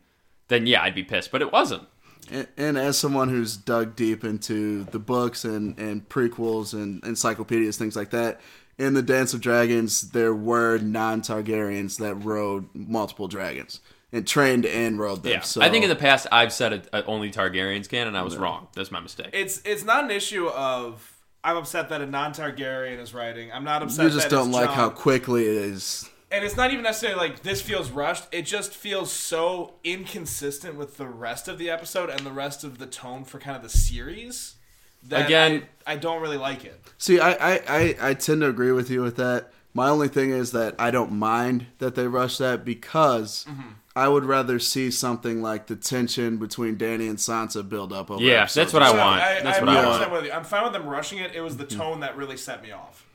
Speaker 1: then yeah, I'd be pissed. But it wasn't.
Speaker 2: And, and as someone who's dug deep into the books and, and prequels and encyclopedias, things like that, in the Dance of Dragons, there were non Targaryens that rode multiple dragons and trained and rode them.
Speaker 1: Yeah,
Speaker 2: So
Speaker 1: I think in the past I've said it, uh, only Targaryens can, and I was wrong. That's my mistake.
Speaker 3: it's it's not an issue of I'm upset that a non-Targaryen is writing. I'm not upset.
Speaker 2: you just
Speaker 3: that
Speaker 2: don't
Speaker 3: it's
Speaker 2: like
Speaker 3: Jon.
Speaker 2: how quickly it is.
Speaker 3: and it's not even necessarily like this feels rushed. It just feels so inconsistent with the rest of the episode and the rest of the tone for kind of the series. That
Speaker 1: Again-
Speaker 3: I, I don't really like it.
Speaker 2: See, I, I, I, I tend to agree with you with that. My only thing is that I don't mind that they rush that because
Speaker 1: Mm-hmm.
Speaker 2: I would rather see something like the tension between Danny and Sansa build up over.
Speaker 1: Yeah,
Speaker 2: episodes.
Speaker 1: that's what I want.
Speaker 3: I,
Speaker 1: That's
Speaker 3: I'm
Speaker 1: what I
Speaker 3: 100%
Speaker 1: want.
Speaker 3: with you. I'm fine with them rushing it. It was the mm-hmm. tone that really set me off.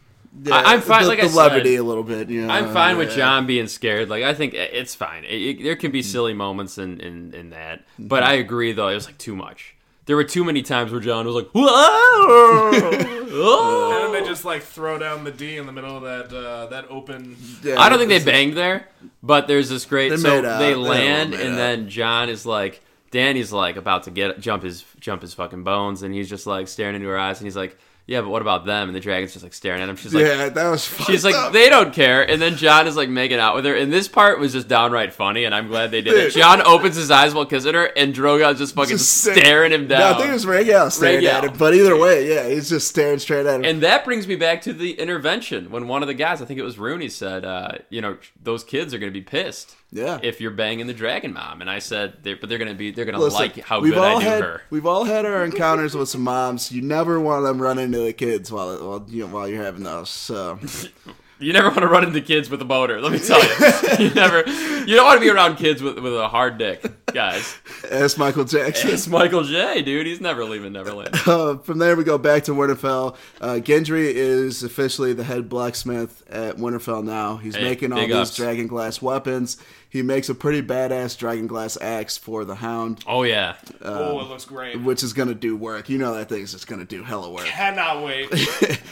Speaker 2: Yeah,
Speaker 1: I- I'm fine-
Speaker 2: The,
Speaker 1: like
Speaker 2: the
Speaker 1: I said,
Speaker 2: levity a little bit. You know,
Speaker 1: I'm fine with. John being scared. Like I think it's fine. It, it- there can be mm-hmm. silly moments in, in, in that, but mm-hmm. I agree though it was like too much. There were too many times where John was like, "Whoa!"
Speaker 3: And
Speaker 1: Oh.
Speaker 3: then they just like throw down the D in the middle of that uh, that open.
Speaker 2: Yeah,
Speaker 1: I don't think they
Speaker 2: it's-
Speaker 1: banged there, but there's this great.
Speaker 2: They
Speaker 1: so
Speaker 2: made
Speaker 1: they
Speaker 2: They
Speaker 1: land,
Speaker 2: made
Speaker 1: and
Speaker 2: out.
Speaker 1: then John is like, Danny's like about to get jump his jump his fucking bones, and he's just like staring into her eyes, and he's like, "Yeah, but what about them?" And the dragon's just like staring at him. She's like,
Speaker 2: yeah, that was.
Speaker 1: She's like,
Speaker 2: up.
Speaker 1: they don't care. And then John is like making out with her. And this part was just downright funny, and I'm glad they did it. John opens his eyes while kissing her, and Drogon's just fucking
Speaker 2: Just
Speaker 1: staring him
Speaker 2: No,
Speaker 1: down.
Speaker 2: I think it was Rhaegal staring
Speaker 1: Rhaegal.
Speaker 2: at him, but either way, yeah, he's just staring straight at him.
Speaker 1: and that brings me back to the intervention when one of the guys, I think it was Rooney, said, uh, you know, those kids are going to be pissed
Speaker 2: yeah,
Speaker 1: if you're banging the dragon mom. And I said, they're, but they're going to be, they're going to
Speaker 2: Listen,
Speaker 1: like how
Speaker 2: we've
Speaker 1: good
Speaker 2: all
Speaker 1: I do
Speaker 2: had,
Speaker 1: her.
Speaker 2: We've all had our encounters with some moms. You never want them running into the kids while, while you know while you're having those. So
Speaker 1: You never want to run into kids with a motor. Let me tell you, you never. You don't want to be around kids with with a hard dick, guys.
Speaker 2: ask Michael Jackson.
Speaker 1: It's Michael J, dude. He's never leaving Neverland.
Speaker 2: Uh, from there, we go back to Winterfell. Uh, Gendry is officially the head blacksmith at Winterfell now. He's
Speaker 1: Hey,
Speaker 2: making all these
Speaker 1: ups.
Speaker 2: dragon glass weapons. He makes a pretty badass dragon glass axe for the Hound,
Speaker 1: Oh yeah,
Speaker 3: oh, it looks great.
Speaker 2: which is going to do work. You know that thing's just going to do hella work.
Speaker 3: Cannot wait.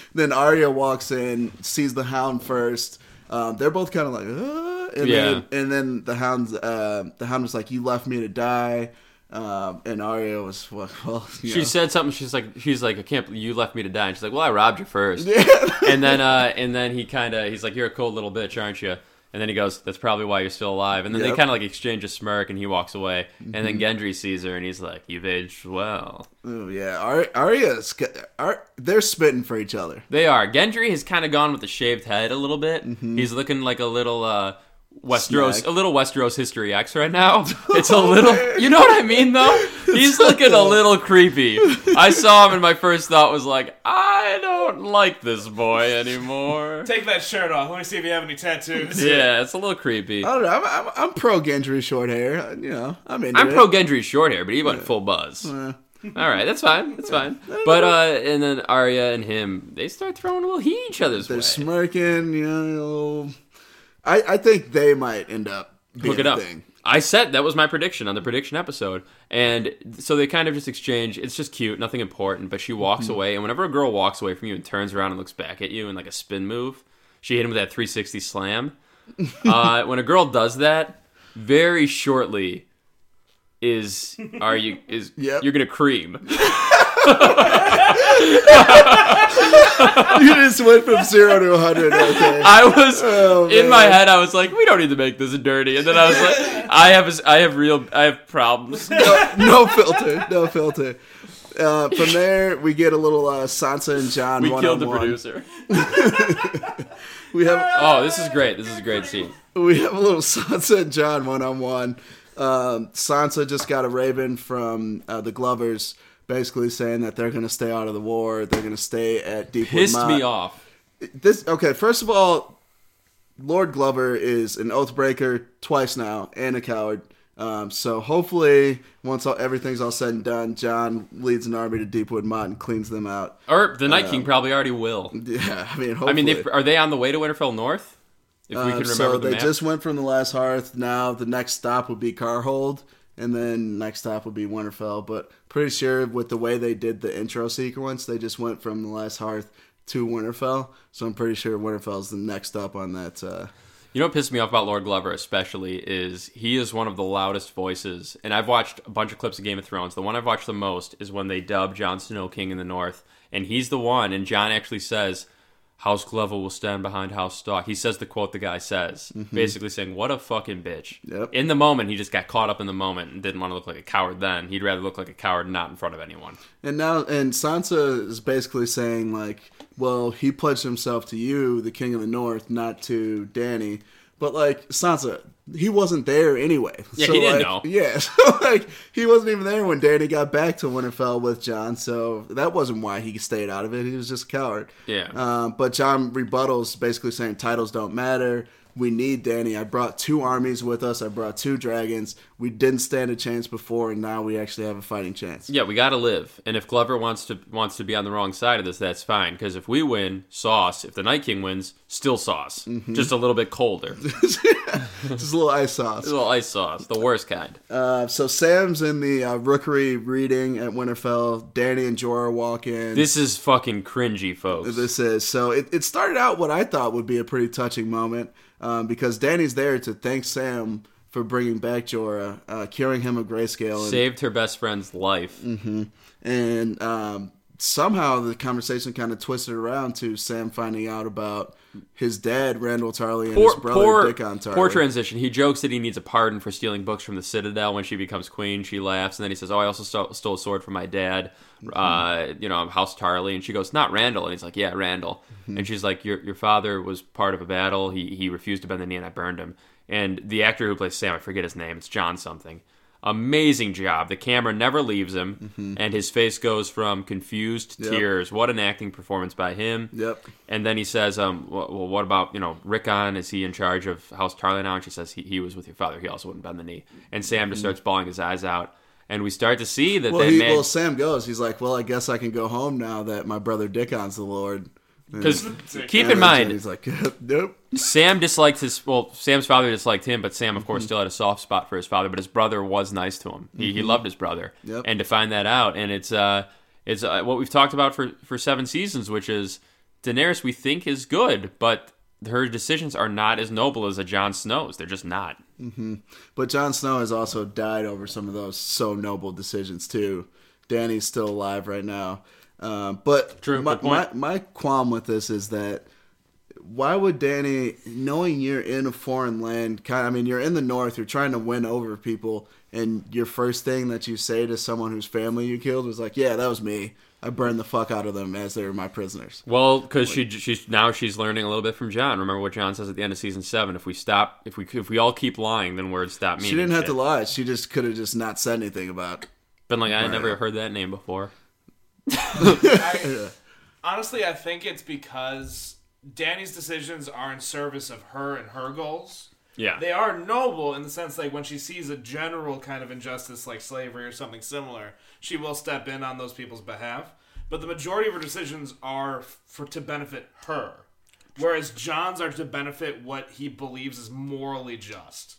Speaker 2: then Arya walks in, sees the Hound first. Um, they're both kind of like, uh, and
Speaker 1: Yeah.
Speaker 2: then and then the Hound's uh, the Hound was like, "You left me to die," um, and Arya was well, well you
Speaker 1: she
Speaker 2: know.
Speaker 1: said something. She's like, she's like, I can't. believe You left me to die. And she's like, well, I robbed you first.
Speaker 2: Yeah.
Speaker 1: and then, uh, and then he kind of, he's like, you're a cold little bitch, aren't you? And then he goes, that's probably why you're still alive. And then they kind of like exchange a smirk, and he walks away. And
Speaker 2: Mm-hmm.
Speaker 1: then Gendry sees her, and he's like, you've aged well.
Speaker 2: Oh yeah, Ar- Arya's Ar- they're spitting for each other.
Speaker 1: They are. Gendry has kind of gone with the shaved head a little bit. He's looking like a little uh, Westeros,
Speaker 2: Snag.
Speaker 1: a little Westeros History X right now. It's a little, you know what I mean though. He's looking a little creepy. I saw him, and my first thought was like, I don't like this boy anymore.
Speaker 3: Take that shirt off. Let me see if you have any tattoos.
Speaker 1: Yeah, it's a little creepy.
Speaker 2: I don't know. I'm, I'm, I'm pro Gendry short hair. You know, I'm into
Speaker 1: I'm
Speaker 2: it.
Speaker 1: pro Gendry's short hair, but he went full buzz.
Speaker 2: Uh,
Speaker 1: All right, that's fine. That's fine. But uh, and then Arya and him, they start throwing a little heat each other's
Speaker 2: they're
Speaker 1: way.
Speaker 2: smirking. You know, I I think they might end up being
Speaker 1: Look it up.
Speaker 2: thing
Speaker 1: I said that was my prediction on the prediction episode, and so they kind of just exchange. It's just cute, nothing important. But she walks away, and whenever a girl walks away from you and turns around and looks back at you in like a spin move, she hit him with that 360 slam. uh, when a girl does that, very shortly is are you is
Speaker 2: Yep.
Speaker 1: you're gonna cream.
Speaker 2: you just went from zero to 100 right there.
Speaker 1: I was
Speaker 2: Oh,
Speaker 1: in my head. I was like, we don't need to make this dirty, and then I was like, I have I have real I have problems.
Speaker 2: no, no filter, no filter. Uh, from there, we get a little uh, Sansa and John
Speaker 1: We
Speaker 2: one
Speaker 1: killed the producer.
Speaker 2: We have
Speaker 1: Oh, this is great. This is a great scene.
Speaker 2: we have a little Sansa and John one on one. Um, Sansa just got a raven from uh, the Glovers, basically saying that they're going to stay out of the war. They're going to stay at Deepwood
Speaker 1: Pissed
Speaker 2: Motte.
Speaker 1: me off.
Speaker 2: This okay. First of all, Lord Glover is an oath breaker twice now and a coward. Um, so hopefully, once all, everything's all said and done, John leads an army to Deepwood Motte and cleans them out.
Speaker 1: Or the Night King probably already will.
Speaker 2: Yeah, I mean, hopefully.
Speaker 1: I mean, are they on the way to Winterfell North? If we
Speaker 2: Uh,
Speaker 1: can remember
Speaker 2: so
Speaker 1: the
Speaker 2: they
Speaker 1: map.
Speaker 2: just went from the last hearth. Now the next stop would be Karhold, and then next stop would be Winterfell. But pretty sure with the way they did the intro sequence, they just went from the last hearth to Winterfell. So I'm pretty sure Winterfell's the next up on that. Uh,
Speaker 1: You know what pissed me off about Lord Glover especially is he is one of the loudest voices. And I've watched a bunch of clips of Game of Thrones. The one I've watched the most is when they dub Jon Snow King in the North. And he's the one, and John actually says, House Glover will stand behind House Stark. He says the quote the guy says, mm-hmm. basically saying, What a fucking bitch.
Speaker 2: Yep.
Speaker 1: In the moment, he just got caught up in the moment and didn't want to look like a coward then. He'd rather look like a coward not in front of anyone.
Speaker 2: And now, and Sansa is basically saying like, well, he pledged himself to you, the King of the North, not to Danny. But like Sansa, he wasn't there anyway.
Speaker 1: Yeah, he didn't
Speaker 2: like,
Speaker 1: know.
Speaker 2: Yeah, so like he wasn't even there when Danny got back to Winterfell with John. So that wasn't why he stayed out of it. He was just a coward.
Speaker 1: Yeah.
Speaker 2: Um, but John rebuttals, basically saying titles don't matter. We need Danny. I brought two armies with us. I brought two dragons. We didn't stand a chance before, and now we actually have a fighting chance.
Speaker 1: Yeah, we got to live. And if Glover wants to wants to be on the wrong side of this, that's fine. Because if we win, sauce. If the Night King wins, still sauce.
Speaker 2: Mm-hmm.
Speaker 1: Just a little bit colder.
Speaker 2: Just a little ice sauce.
Speaker 1: a little ice sauce, the worst kind.
Speaker 2: Uh, so Sam's in the uh, rookery reading at Winterfell. Danny and Jorah walk in.
Speaker 1: This is fucking cringy, folks.
Speaker 2: This is so. It, it started out what I thought would be a pretty touching moment um, because Danny's there to thank Sam for bringing back Jorah, uh, curing him of grayscale, and,
Speaker 1: Saved her best friend's life.
Speaker 2: Mm. and um, somehow the conversation kind of twisted around to Sam finding out about his dad, Randyll Tarly, and
Speaker 1: Poor,
Speaker 2: his brother
Speaker 1: poor,
Speaker 2: Dickon Tarly.
Speaker 1: poor transition. He jokes that he needs a pardon for stealing books from the Citadel when she becomes queen. She laughs, and then he says, "Oh, I also stole, stole a sword from my dad, uh, you know, House Tarly." And she goes, "Not Randyll," and he's like, "Yeah, Randyll." And she's like, "Your your father was part of a battle. He he refused to bend the knee, and I burned him." And the actor who plays Sam, I forget his name. It's John something. Amazing job. The camera never leaves him, and his face goes from confused
Speaker 2: Yep.
Speaker 1: tears. What an acting performance by him.
Speaker 2: Yep.
Speaker 1: And then he says, um, well, what about, you know, Rickon? Is he in charge of House Tarly now? And she says, he, he was with your father. He also wouldn't bend the knee. And Sam just starts bawling his eyes out. And we start to see that
Speaker 2: Well,
Speaker 1: they
Speaker 2: he,
Speaker 1: made...
Speaker 2: well, Sam goes. He's like, "Well, I guess I can go home now that my brother Dickon's the Lord."
Speaker 1: Because keep in mind,
Speaker 2: he's like, "Nope."
Speaker 1: Sam disliked his... Well, Sam's father disliked him, but Sam, of course, still had a soft spot for his father. But his brother was nice to him. He, he loved his brother.
Speaker 2: Yep.
Speaker 1: And to find that out, and it's uh, it's uh, what we've talked about for, for seven seasons, which is Daenerys we think is good, but her decisions are not as noble as a Jon Snow's. They're just not.
Speaker 2: But Jon Snow has also died over some of those so noble decisions too. Danny's still alive right now. Um, but
Speaker 1: True,
Speaker 2: my, my my qualm with this is that why would Danny, knowing you're in a foreign land, kind I mean, you're in the north, you're trying to win over people, and your first thing that you say to someone whose family you killed was like, "Yeah, that was me. I burned the fuck out of them as they were my prisoners."
Speaker 1: Well, because she she's now she's learning a little bit from John. Remember what John says at the end of season seven: if we stop, if we if we all keep lying, then words stop meaning.
Speaker 2: She didn't have
Speaker 1: shit.
Speaker 2: to lie. She just could have just not said anything about.
Speaker 1: Been like I never heard that name before.
Speaker 3: I, honestly, I think it's because Danny's decisions are in service of her and her goals.
Speaker 1: Yeah,
Speaker 3: They are noble in the sense like when she sees a general kind of injustice like slavery or something similar, she will step in on those people's behalf. But the majority of her decisions are for to benefit her, whereas John's are to benefit what he believes is morally just.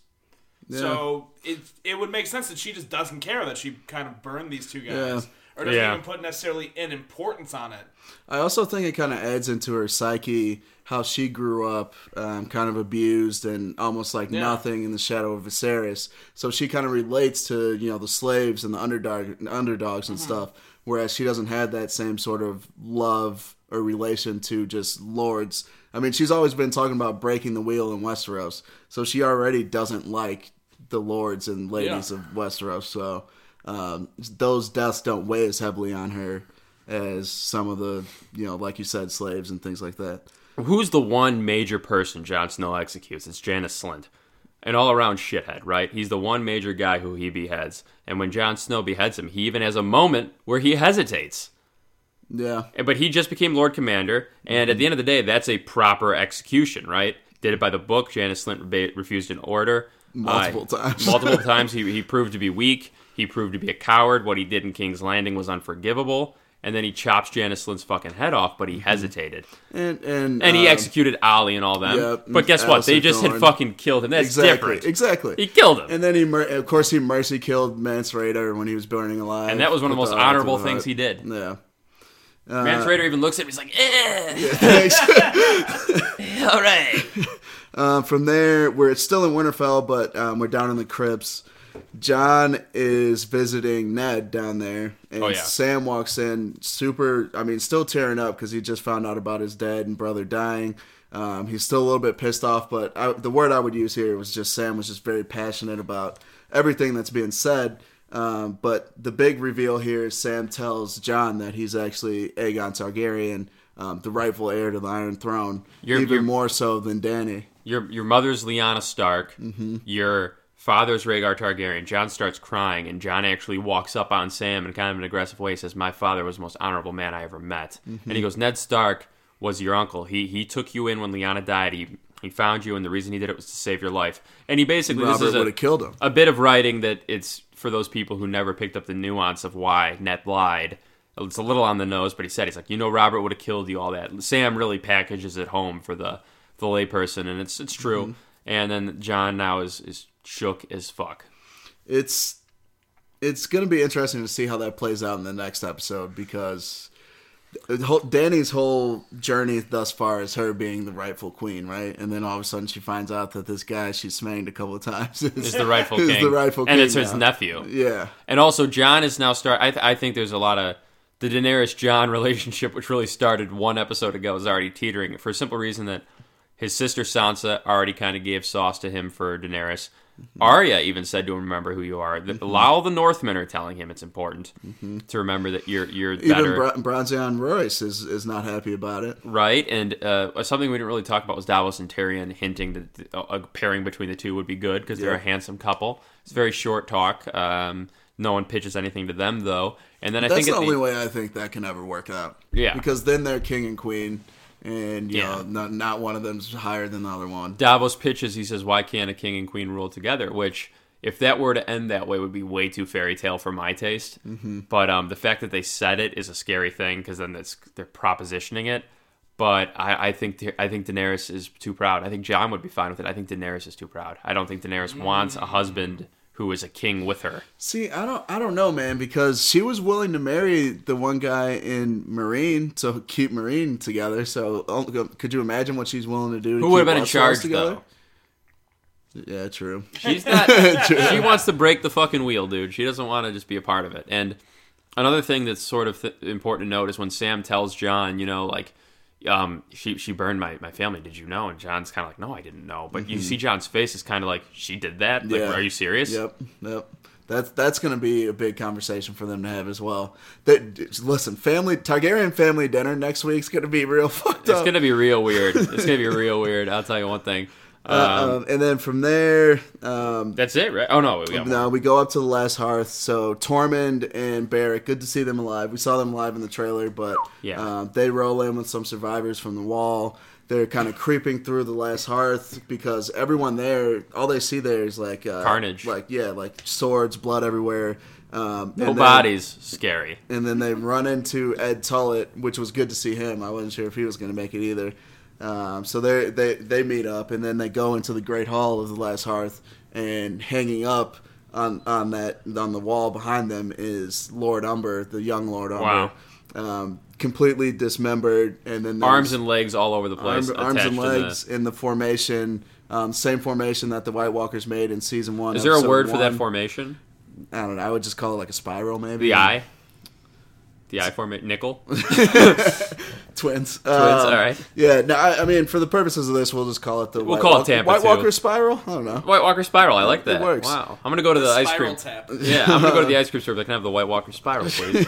Speaker 3: So it it would make sense that she just doesn't care that she kind of burned these two guys,
Speaker 2: Yeah.
Speaker 3: Or doesn't
Speaker 1: Yeah.
Speaker 3: even put necessarily an importance on it.
Speaker 2: I also think it kind of adds into her psyche how she grew up, um, kind of abused and almost like
Speaker 3: Yeah.
Speaker 2: nothing in the shadow of Viserys. So she kind of relates to you know the slaves and the underdog underdogs and stuff, whereas she doesn't have that same sort of love or relation to just lords. I mean, she's always been talking about breaking the wheel in Westeros, so she already doesn't like the lords and ladies
Speaker 3: Yeah.
Speaker 2: of Westeros. So um, those deaths don't weigh as heavily on her as some of the, you know, like you said, slaves and things like that.
Speaker 1: Who's the one major person Jon Snow executes? It's Janos Slynt. An all around shithead, right? He's the one major guy who he beheads. And when Jon Snow beheads him, he even has a moment where he hesitates.
Speaker 2: Yeah,
Speaker 1: But he just became Lord Commander, and at the end of the day, that's a proper execution, right? Did it by the book. Janos Slynt refused an order.
Speaker 2: Multiple
Speaker 1: Uh,
Speaker 2: times.
Speaker 1: multiple times. He, he proved to be weak. He proved to be a coward. What he did in King's Landing was unforgivable. And then he chops Janos Slynt's fucking head off, but he hesitated.
Speaker 2: and and
Speaker 1: And he
Speaker 2: um,
Speaker 1: executed Olly and all them. But guess what? They just had fucking killed him. That's
Speaker 2: exactly,
Speaker 1: different.
Speaker 2: exactly.
Speaker 1: He killed him.
Speaker 2: and then he, mer- of course, he mercy killed Mance Rayder when he was burning alive,
Speaker 1: And that was one of the
Speaker 2: with
Speaker 1: most
Speaker 2: the-
Speaker 1: honorable things he did.
Speaker 2: Yeah.
Speaker 1: Mance Rayder even looks at him. He's like, eh.
Speaker 2: Thanks.
Speaker 1: All right.
Speaker 2: Uh, from there, we're still in Winterfell, but um, we're down in the crypts. John is visiting Ned down there, and
Speaker 1: Oh, yeah.
Speaker 2: Sam walks in, super. I mean, still tearing up because he just found out about his dad and brother dying. Um, he's still a little bit pissed off, but I, the word I would use here was just Sam was just very passionate about everything that's being said. Um, but the big reveal here is Sam tells John that he's actually Aegon Targaryen, um, the rightful heir to the Iron Throne,
Speaker 1: You're-
Speaker 2: even
Speaker 1: you're-
Speaker 2: more so than Danny.
Speaker 1: Your your mother's Lyanna Stark.
Speaker 2: Mm-hmm.
Speaker 1: Your father's Rhaegar Targaryen. John starts crying, and John actually walks up on Sam in kind of an aggressive way. Says, "My father was the most honorable man I ever met."
Speaker 2: Mm-hmm.
Speaker 1: And he goes, "Ned Stark was your uncle. He he took you in when Lyanna died. He he found you, and the reason he did it was to save your life." And he basically this
Speaker 2: Robert
Speaker 1: is a-
Speaker 2: would have killed him.
Speaker 1: a bit of writing that it's for those people who never picked up the nuance of why Ned lied. It's a little on the nose, but he said he's like, you know, Robert would have killed you. All that. Sam really packages it home for the the layperson, and it's it's true.
Speaker 2: Mm-hmm.
Speaker 1: And then John now is is shook as fuck.
Speaker 2: it's it's going to be interesting to see how that plays out in the next episode because Danny's whole journey thus far is her being the rightful queen, right? And then all of a sudden she finds out that this guy she's smanged a couple of times is,
Speaker 1: Is the rightful
Speaker 2: is
Speaker 1: king,
Speaker 2: the rightful
Speaker 1: and it's his
Speaker 2: now.
Speaker 1: nephew.
Speaker 2: Yeah,
Speaker 1: And also, John is now start. I, th- I think there's a lot of the Daenerys John relationship, which really started one episode ago, is already teetering for a simple reason that his sister Sansa already kind of gave sauce to him for Daenerys. Arya even said to him, "Remember who you are." The, All the Northmen are telling him it's important to remember that you're you're
Speaker 2: even
Speaker 1: better,
Speaker 2: Bra- Bronze Yohn Royce is is not happy about it.
Speaker 1: right? And uh, something we didn't really talk about was Davos and Tyrion hinting that a pairing between the two would be good because they're a handsome couple. It's very short talk. Um, no one pitches anything to them though. And then I
Speaker 2: That's
Speaker 1: think
Speaker 2: the
Speaker 1: at
Speaker 2: only way I think that can ever work out.
Speaker 1: Yeah.
Speaker 2: because then they're king and queen, and you
Speaker 1: Yeah.
Speaker 2: know, not not one of them's higher than the other one.
Speaker 1: Davos pitches, he says, "Why can't a king and queen rule together?" Which, if that were to end that way, would be way too fairy tale for my taste. Mm-hmm. But um, the fact that they said it is a scary thing because then that's, they're propositioning it. But I, I think I think Daenerys is too proud. I think John would be fine with it. I think Daenerys is too proud. I don't think Daenerys wants a husband who is a king with her.
Speaker 2: See, I don't, I don't know, man, because she was willing to marry the one guy in Meereen to keep Meereen together. So, um, could you imagine what she's willing to do? To
Speaker 1: Who would have been in charge
Speaker 2: together?
Speaker 1: though?
Speaker 2: Yeah, true.
Speaker 1: She's not. she wants to break the fucking wheel, dude. She doesn't want to just be a part of it. And another thing that's sort of th- important to note is when Sam tells John, you know, like, um, she she burned my, my family. Did you know? And John's kind of like, no, I didn't know. But you see John's face is kind of like, she did that. Like,
Speaker 2: Mm-hmm. Yeah.
Speaker 1: are you serious?
Speaker 2: Yep, yep. That's that's going to be a big conversation for them to have as well. That listen, family Targaryen family dinner next week's going to be real fucked
Speaker 1: It's
Speaker 2: up.
Speaker 1: It's gonna be real weird. It's gonna be real weird. I'll tell you one thing. Um,
Speaker 2: um, and then from there, um,
Speaker 1: that's it, right? Oh no, we got more.
Speaker 2: We go up to the last hearth. So Tormund and Beric, good to see them alive. We saw them live in the trailer, but
Speaker 1: Yeah.
Speaker 2: uh, they roll in with some survivors from the wall. They're kind of creeping through the last hearth because everyone there, all they see there is like uh,
Speaker 1: Carnage.
Speaker 2: like yeah, like swords, blood everywhere. Um,
Speaker 1: No
Speaker 2: and then-
Speaker 1: bodies. Scary.
Speaker 2: and then they run into Edd Tollett, which was good to see him. I wasn't sure if he was going to make it either. Um, so they they they meet up, and then they go into the Great Hall of the Last Hearth, and hanging up on on that on the wall behind them is Lord Umber, the young Lord Umber, um, completely dismembered, and then
Speaker 1: Arms and legs all over the place.
Speaker 2: arm- arms and
Speaker 1: to the-
Speaker 2: legs in the formation. Um, same formation that the White Walkers made in season one.
Speaker 1: Is there a word for that formation?
Speaker 2: I don't know. I would just call it like a spiral, maybe.
Speaker 1: The eye. The eye formation. Nickel.
Speaker 2: Twins. Twins.
Speaker 1: all right.
Speaker 2: Yeah. No, I, I mean, for the purposes of this, we'll just call it the.
Speaker 1: We'll
Speaker 2: White
Speaker 1: call it
Speaker 2: Walker,
Speaker 1: Tampa,
Speaker 2: White
Speaker 1: too.
Speaker 2: Walker spiral. I don't know.
Speaker 1: White Walker Spiral. I like that.
Speaker 2: It
Speaker 1: that.
Speaker 2: works.
Speaker 1: Wow. I'm gonna go to the ice cream.
Speaker 3: tap.
Speaker 1: Yeah, I'm gonna go to the ice cream store. If I can have the White Walker Spiral, please.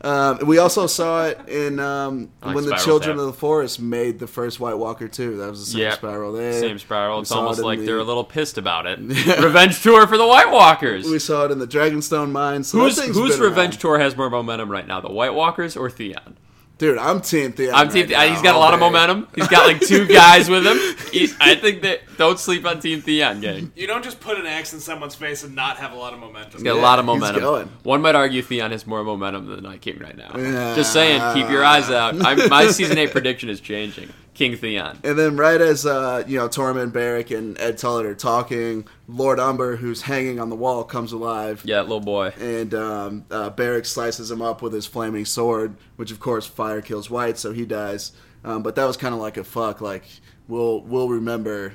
Speaker 2: Um, we also saw it in um,
Speaker 1: like
Speaker 2: when the Children
Speaker 1: Tap.
Speaker 2: of the Forest made the first White Walker too. That was the same
Speaker 1: Yeah.
Speaker 2: spiral there.
Speaker 1: Same spiral.
Speaker 2: We
Speaker 1: It's almost
Speaker 2: it
Speaker 1: like
Speaker 2: the-
Speaker 1: they're a little pissed about it. Revenge tour for the White Walkers.
Speaker 2: We saw it in the Dragonstone mines. So
Speaker 1: Who's
Speaker 2: that
Speaker 1: whose revenge
Speaker 2: around.
Speaker 1: tour has more momentum right now? The White Walkers or Theon?
Speaker 2: Dude, I'm Team Theon.
Speaker 1: I'm team.
Speaker 2: right now,
Speaker 1: he's got a
Speaker 2: all
Speaker 1: lot of
Speaker 2: day.
Speaker 1: momentum. He's got like two guys with him. He, I think that don't sleep on Team Theon, gang.
Speaker 3: You don't just put an X in someone's face and not have a lot of momentum.
Speaker 1: He's got a lot of
Speaker 2: he's
Speaker 1: momentum.
Speaker 2: going.
Speaker 1: One might argue Theon has more momentum than the Night King right now.
Speaker 2: Yeah.
Speaker 1: Just saying, keep your eyes out. I'm, my season eight prediction is changing. King Theon.
Speaker 2: And then right as uh, you know, Tormund, Beric, and Edd Tollett are talking, Lord Umber, who's hanging on the wall, comes alive.
Speaker 1: Yeah, little boy.
Speaker 2: And um, uh, Beric slices him up with his flaming sword, which of course fire kills White, so he dies. Um, but that was kind of like a fuck. Like we'll we'll remember,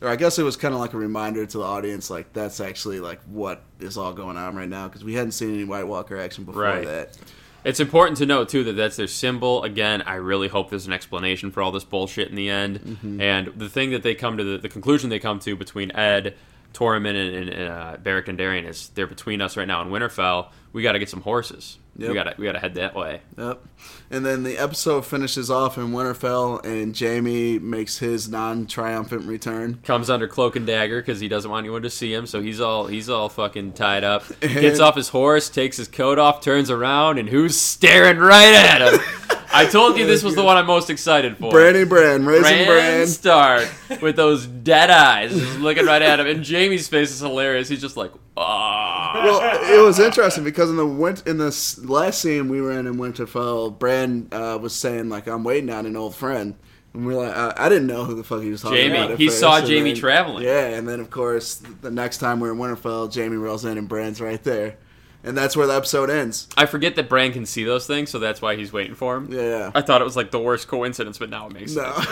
Speaker 2: or I guess it was kind of like a reminder to the audience, like that's actually like what is all going on right now because we hadn't seen any White Walker action before
Speaker 1: Right.
Speaker 2: that.
Speaker 1: It's important to note too that that's their symbol. Again, I really hope there's an explanation for all this bullshit in the end.
Speaker 2: Mm-hmm.
Speaker 1: And the thing that they come to the, the conclusion they come to between Ed, Tormund, and, and uh, Beric and Darien is they're between us right now in Winterfell. We got to get some horses. We got to we got to head that way.
Speaker 2: Yep. And then the episode finishes off in Winterfell, and Jaime makes his non-triumphant return.
Speaker 1: Comes under cloak and dagger because he doesn't want anyone to see him. So he's all he's all fucking tied up. Gets off his horse, takes his coat off, turns around, and who's staring right at him? I told you this was the one I'm most excited for.
Speaker 2: Brandy Bran, raising
Speaker 1: Bran
Speaker 2: Bran.
Speaker 1: Stark with those dead eyes, just looking right at him, and Jaime's face is hilarious. He's just like, ah.
Speaker 2: well, it was interesting because in the win- in this last scene we were in in Winterfell, Bran uh, was saying like, "I'm waiting on an old friend," and we are like, I, I didn't know who the fuck he was talking
Speaker 1: Jaime.
Speaker 2: about.
Speaker 1: He
Speaker 2: first,
Speaker 1: saw
Speaker 2: and
Speaker 1: Jaime
Speaker 2: then-
Speaker 1: traveling.
Speaker 2: Yeah, and then of course the next time we are in Winterfell, Jaime rolls in and Bran's right there, and that's where the episode ends.
Speaker 1: I forget that Bran can see those things, so that's why he's waiting for him.
Speaker 2: Yeah.
Speaker 1: I thought it was like the worst coincidence, but now it makes
Speaker 2: No.
Speaker 1: sense.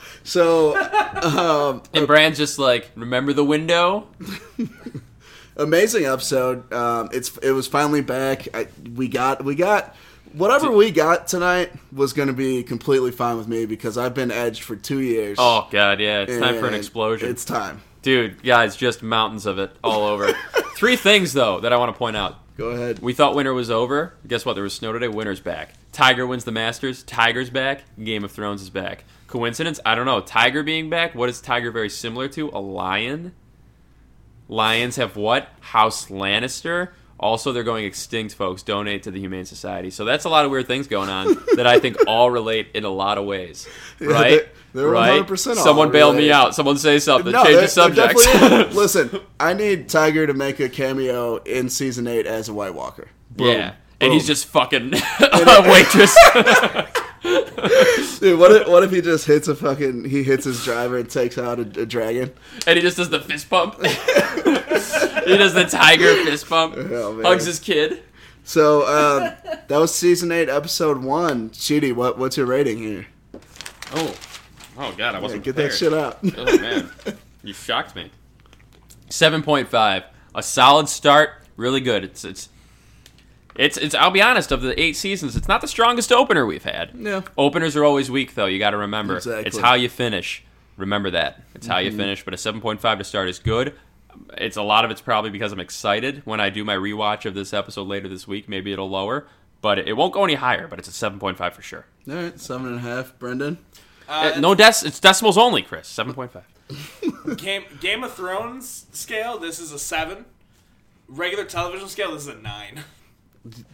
Speaker 2: so, um,
Speaker 1: And Bran's just like, remember the window?
Speaker 2: amazing episode. Um, it's it was finally back. I, we got we got whatever we got tonight was going to be completely fine with me because I've been edged for two years.
Speaker 1: Oh god, yeah, it's time for an explosion.
Speaker 2: It's time.
Speaker 1: Dude, guys, just mountains of it all over. Three things though that I want to point out.
Speaker 2: Go ahead.
Speaker 1: We thought winter was over. Guess what? There was snow today. Winter's back. Tiger wins the Masters. Tiger's back. Game of Thrones is back. Coincidence? I don't know. Tiger being back. What is Tiger very similar to? A lion. Lions have what? House Lannister. Also, they're going extinct, folks. Donate to the Humane Society. So that's a lot of weird things going on that I think all relate in a lot of ways. Right?
Speaker 2: they're
Speaker 1: right?
Speaker 2: 100% all
Speaker 1: Someone bail me out. Someone say something.
Speaker 2: No,
Speaker 1: Change
Speaker 2: they're-
Speaker 1: the subject.
Speaker 2: listen, I need Tiger to make a cameo in season eight as a White Walker. Boom.
Speaker 1: yeah. And he's just fucking a waitress.
Speaker 2: Dude, what if, what if he just hits a fucking he hits his driver and takes out a, a dragon?
Speaker 1: and he just does the fist pump. he does the tiger fist pump.
Speaker 2: Oh.
Speaker 1: Hugs his kid.
Speaker 2: So um, that was season eight, episode one. Sheedy, what what's your rating here?
Speaker 1: Oh, oh god, I
Speaker 2: Yeah,
Speaker 1: wasn't
Speaker 2: get
Speaker 1: prepared.
Speaker 2: that shit out.
Speaker 1: Oh man, you shocked me. Seven point five, a solid start, really good. It's it's it's it's. I'll be honest, of the eight seasons, it's not the strongest opener we've had.
Speaker 2: Yeah.
Speaker 1: Openers are always weak, though. You got to remember,
Speaker 2: Exactly.
Speaker 1: it's how you finish. Remember that. It's how
Speaker 2: Mm-hmm.
Speaker 1: you finish. But a seven point five to start is good. It's a lot of it's probably because I'm excited. When I do my rewatch of this episode later this week, maybe it'll lower, but it won't go any higher. But it's a seven point five for sure.
Speaker 2: All right, seven and a half. Brendan,
Speaker 3: Uh,
Speaker 1: Uh, no dec- it's decimals only, Chris. Seven point five.
Speaker 3: Game Game of Thrones scale, this is a seven. Regular television scale, this is a nine.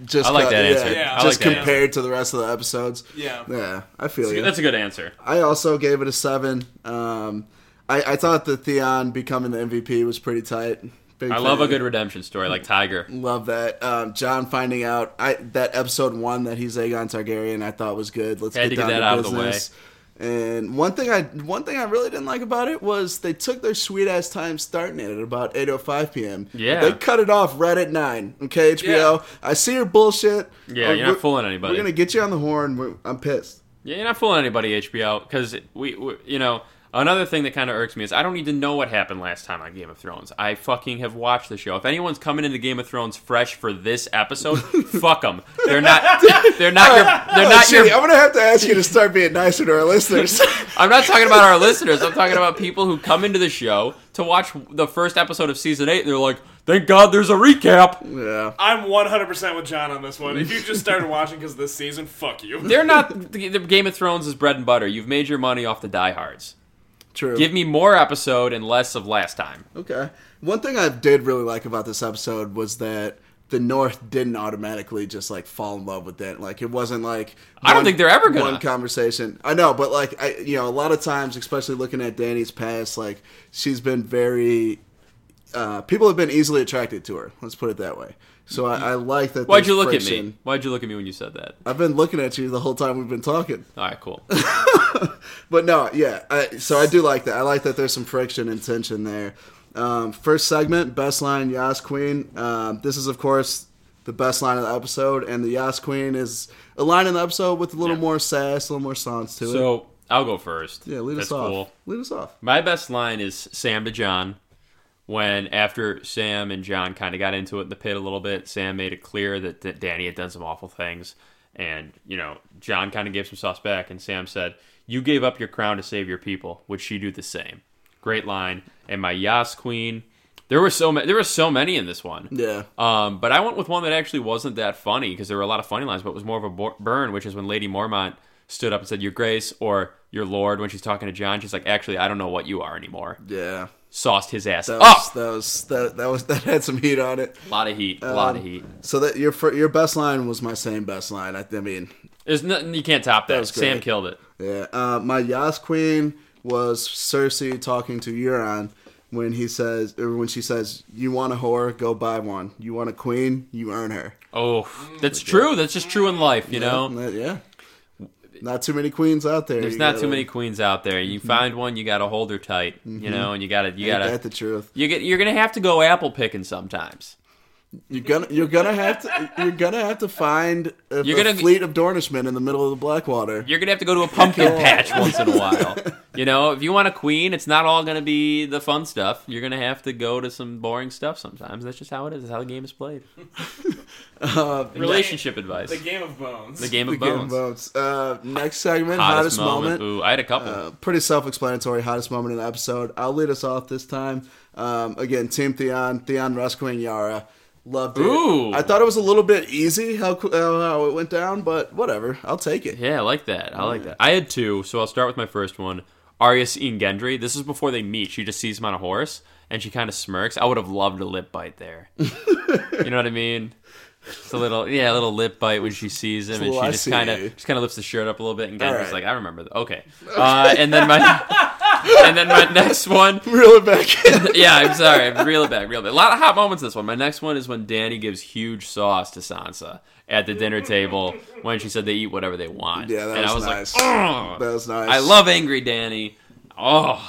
Speaker 2: Just
Speaker 1: I like that
Speaker 2: yeah,
Speaker 1: answer.
Speaker 3: Yeah, I
Speaker 2: just
Speaker 3: like that
Speaker 2: compared to the rest of the episodes.
Speaker 3: Yeah.
Speaker 2: Yeah, I feel you.
Speaker 1: That's a good answer.
Speaker 2: I also gave it a seven. Um, I, I thought the Theon becoming the MVP was pretty tight. Big
Speaker 1: I love a good redemption story like Tiger.
Speaker 2: Love that. Um, John finding out I that episode one that he's Aegon Targaryen I thought was good. Let's
Speaker 1: Had
Speaker 2: get
Speaker 1: to get
Speaker 2: down
Speaker 1: that
Speaker 2: to
Speaker 1: out of the
Speaker 2: business. And one thing I one thing I really didn't like about it was they took their sweet ass time starting it at about 8:05 p.m.
Speaker 1: Yeah.
Speaker 2: they cut it off right at nine. Okay, HBO. I see your bullshit.
Speaker 1: Yeah,
Speaker 2: Uh,
Speaker 1: you're not fooling anybody.
Speaker 2: We're gonna get you on the horn. We're, I'm pissed.
Speaker 1: Yeah, you're not fooling anybody, HBO, because we, we, you know, another thing that kind of irks me is I don't need to know what happened last time on Game of Thrones. I fucking have watched the show. If anyone's coming into Game of Thrones fresh for this episode, fuck them. They're not. They're not your. They're
Speaker 2: Oh,
Speaker 1: not
Speaker 2: shit,
Speaker 1: your.
Speaker 2: I'm gonna have to ask you to start being nicer to our listeners.
Speaker 1: I'm not talking about our listeners. I'm talking about people who come into the show to watch the first episode of season eight, and they're like, "Thank God, there's a recap."
Speaker 2: yeah.
Speaker 3: I'm 100% with John on this one. If you just started watching because of this season, fuck you.
Speaker 1: They're not. The, the Game of Thrones is bread and butter. You've made your money off the diehards.
Speaker 2: True.
Speaker 1: Give me more episode and less of last time.
Speaker 2: Okay. One thing I did really like about this episode was that the North didn't automatically just like fall in love with it. Like it wasn't like
Speaker 1: I don't think they're ever gonna.
Speaker 2: one conversation. I know, but like I, you know, a lot of times, especially looking at Danny's past, like she's been very. Uh, people have been easily attracted to her. Let's put it that way. So I, I like that.
Speaker 1: Why'd you look at me? Why'd you look at me when you said that?
Speaker 2: I've been looking at you the whole time we've been talking.
Speaker 1: All right, cool.
Speaker 2: But no, yeah. I, so I do like that. I like that there's some friction and tension there. Um, first segment, best line, Yas Queen. Um, this is, of course, the best line of the episode, and the Yas Queen is a line in the episode with a little
Speaker 1: Yeah.
Speaker 2: more sass, a little more songs to it.
Speaker 1: So I'll go first.
Speaker 2: Yeah, lead
Speaker 1: That's
Speaker 2: us off.
Speaker 1: cool.
Speaker 2: Lead us off.
Speaker 1: My best line is Sam to John. When after Sam and John kind of got into it in the pit a little bit, Sam made it clear that, that Danny had done some awful things, and you know John kind of gave some sauce back, and Sam said, "You gave up your crown to save your people. Would she do the same?" Great line. And my Yas Queen. There were so many. There were so many in this one.
Speaker 2: Yeah.
Speaker 1: Um, but I went with one that actually wasn't that funny because there were a lot of funny lines, but it was more of a burn, which is when Lady Mormont stood up and said, "Your Grace" or "Your Lord" when she's talking to John. She's like, "Actually, I don't know what you are anymore."
Speaker 2: Yeah.
Speaker 1: Sauced his ass
Speaker 2: That
Speaker 1: up.
Speaker 2: was, that was that, that was that had some heat on it.
Speaker 1: A lot of heat. A lot of
Speaker 2: Um,
Speaker 1: heat.
Speaker 2: So that your your best line was my same best line. I, I mean,
Speaker 1: There's nothing you can't top that.
Speaker 2: was
Speaker 1: Sam killed it.
Speaker 2: Yeah, uh, my Yas Queen was Cersei talking to Euron when he says, or when she says, "You want a whore? Go buy one. You want a queen? You earn her."
Speaker 1: Oh, that's true. That's just true in life, you know.
Speaker 2: Yeah, yeah. Not too many queens out there.
Speaker 1: There's
Speaker 2: You
Speaker 1: not
Speaker 2: gotta-
Speaker 1: too many queens out there. You mm-hmm. find one, you got to hold her tight, you mm-hmm. know, and you got to you got
Speaker 2: that
Speaker 1: to
Speaker 2: the truth?
Speaker 1: you get you're gonna have to go apple picking sometimes.
Speaker 2: You're gonna you're gonna have to you're gonna have to find a,
Speaker 1: You're gonna-
Speaker 2: fleet of Dornishmen in the middle of the Blackwater.
Speaker 1: You're gonna have to go to a pumpkin patch once in a while. You know, if you want a queen, it's not all gonna be the fun stuff. You're gonna have to go to some boring stuff sometimes. That's just how it is. That's how the game is played.
Speaker 2: Uh,
Speaker 1: Relationship advice.
Speaker 3: The Game of Bones.
Speaker 1: The game
Speaker 2: the
Speaker 1: of
Speaker 2: game
Speaker 1: bones.
Speaker 2: Uh, next segment,
Speaker 1: Hottest,
Speaker 2: hottest,
Speaker 1: moment.
Speaker 2: moment.
Speaker 1: Ooh, I had a couple.
Speaker 2: Uh, pretty self-explanatory. Hottest moment in the episode. I'll lead us off this time. Um, again, Team Theon, Theon rescuing Yara. Loved it.
Speaker 1: Ooh.
Speaker 2: I thought it was a little bit easy how how how it went down, but whatever. I'll take it.
Speaker 1: yeah, I like that. I like that. I had two, so I'll start with my first one. Arya seeing Gendry. This is before they meet. She just sees him on a horse, and she kind of smirks. I would have loved a lip bite there. you know what I mean? It's a little, yeah, a little lip bite when she sees him, and she just kind of, just kind of lifts the shirt up a little bit, and Gendry's
Speaker 2: right.
Speaker 1: like, "I remember that." Okay, uh, and then my, and then my next one,
Speaker 2: Reel it back in.
Speaker 1: yeah, I'm sorry. Reel it back, reel it back. A lot of hot moments in this one. My next one is when Danny gives huge sauce to Sansa at the dinner table when she said they eat whatever they want.
Speaker 2: Yeah, that
Speaker 1: and
Speaker 2: was
Speaker 1: I was
Speaker 2: nice.
Speaker 1: like, "Ugh."
Speaker 2: That was nice.
Speaker 1: I love angry Danny. Oh,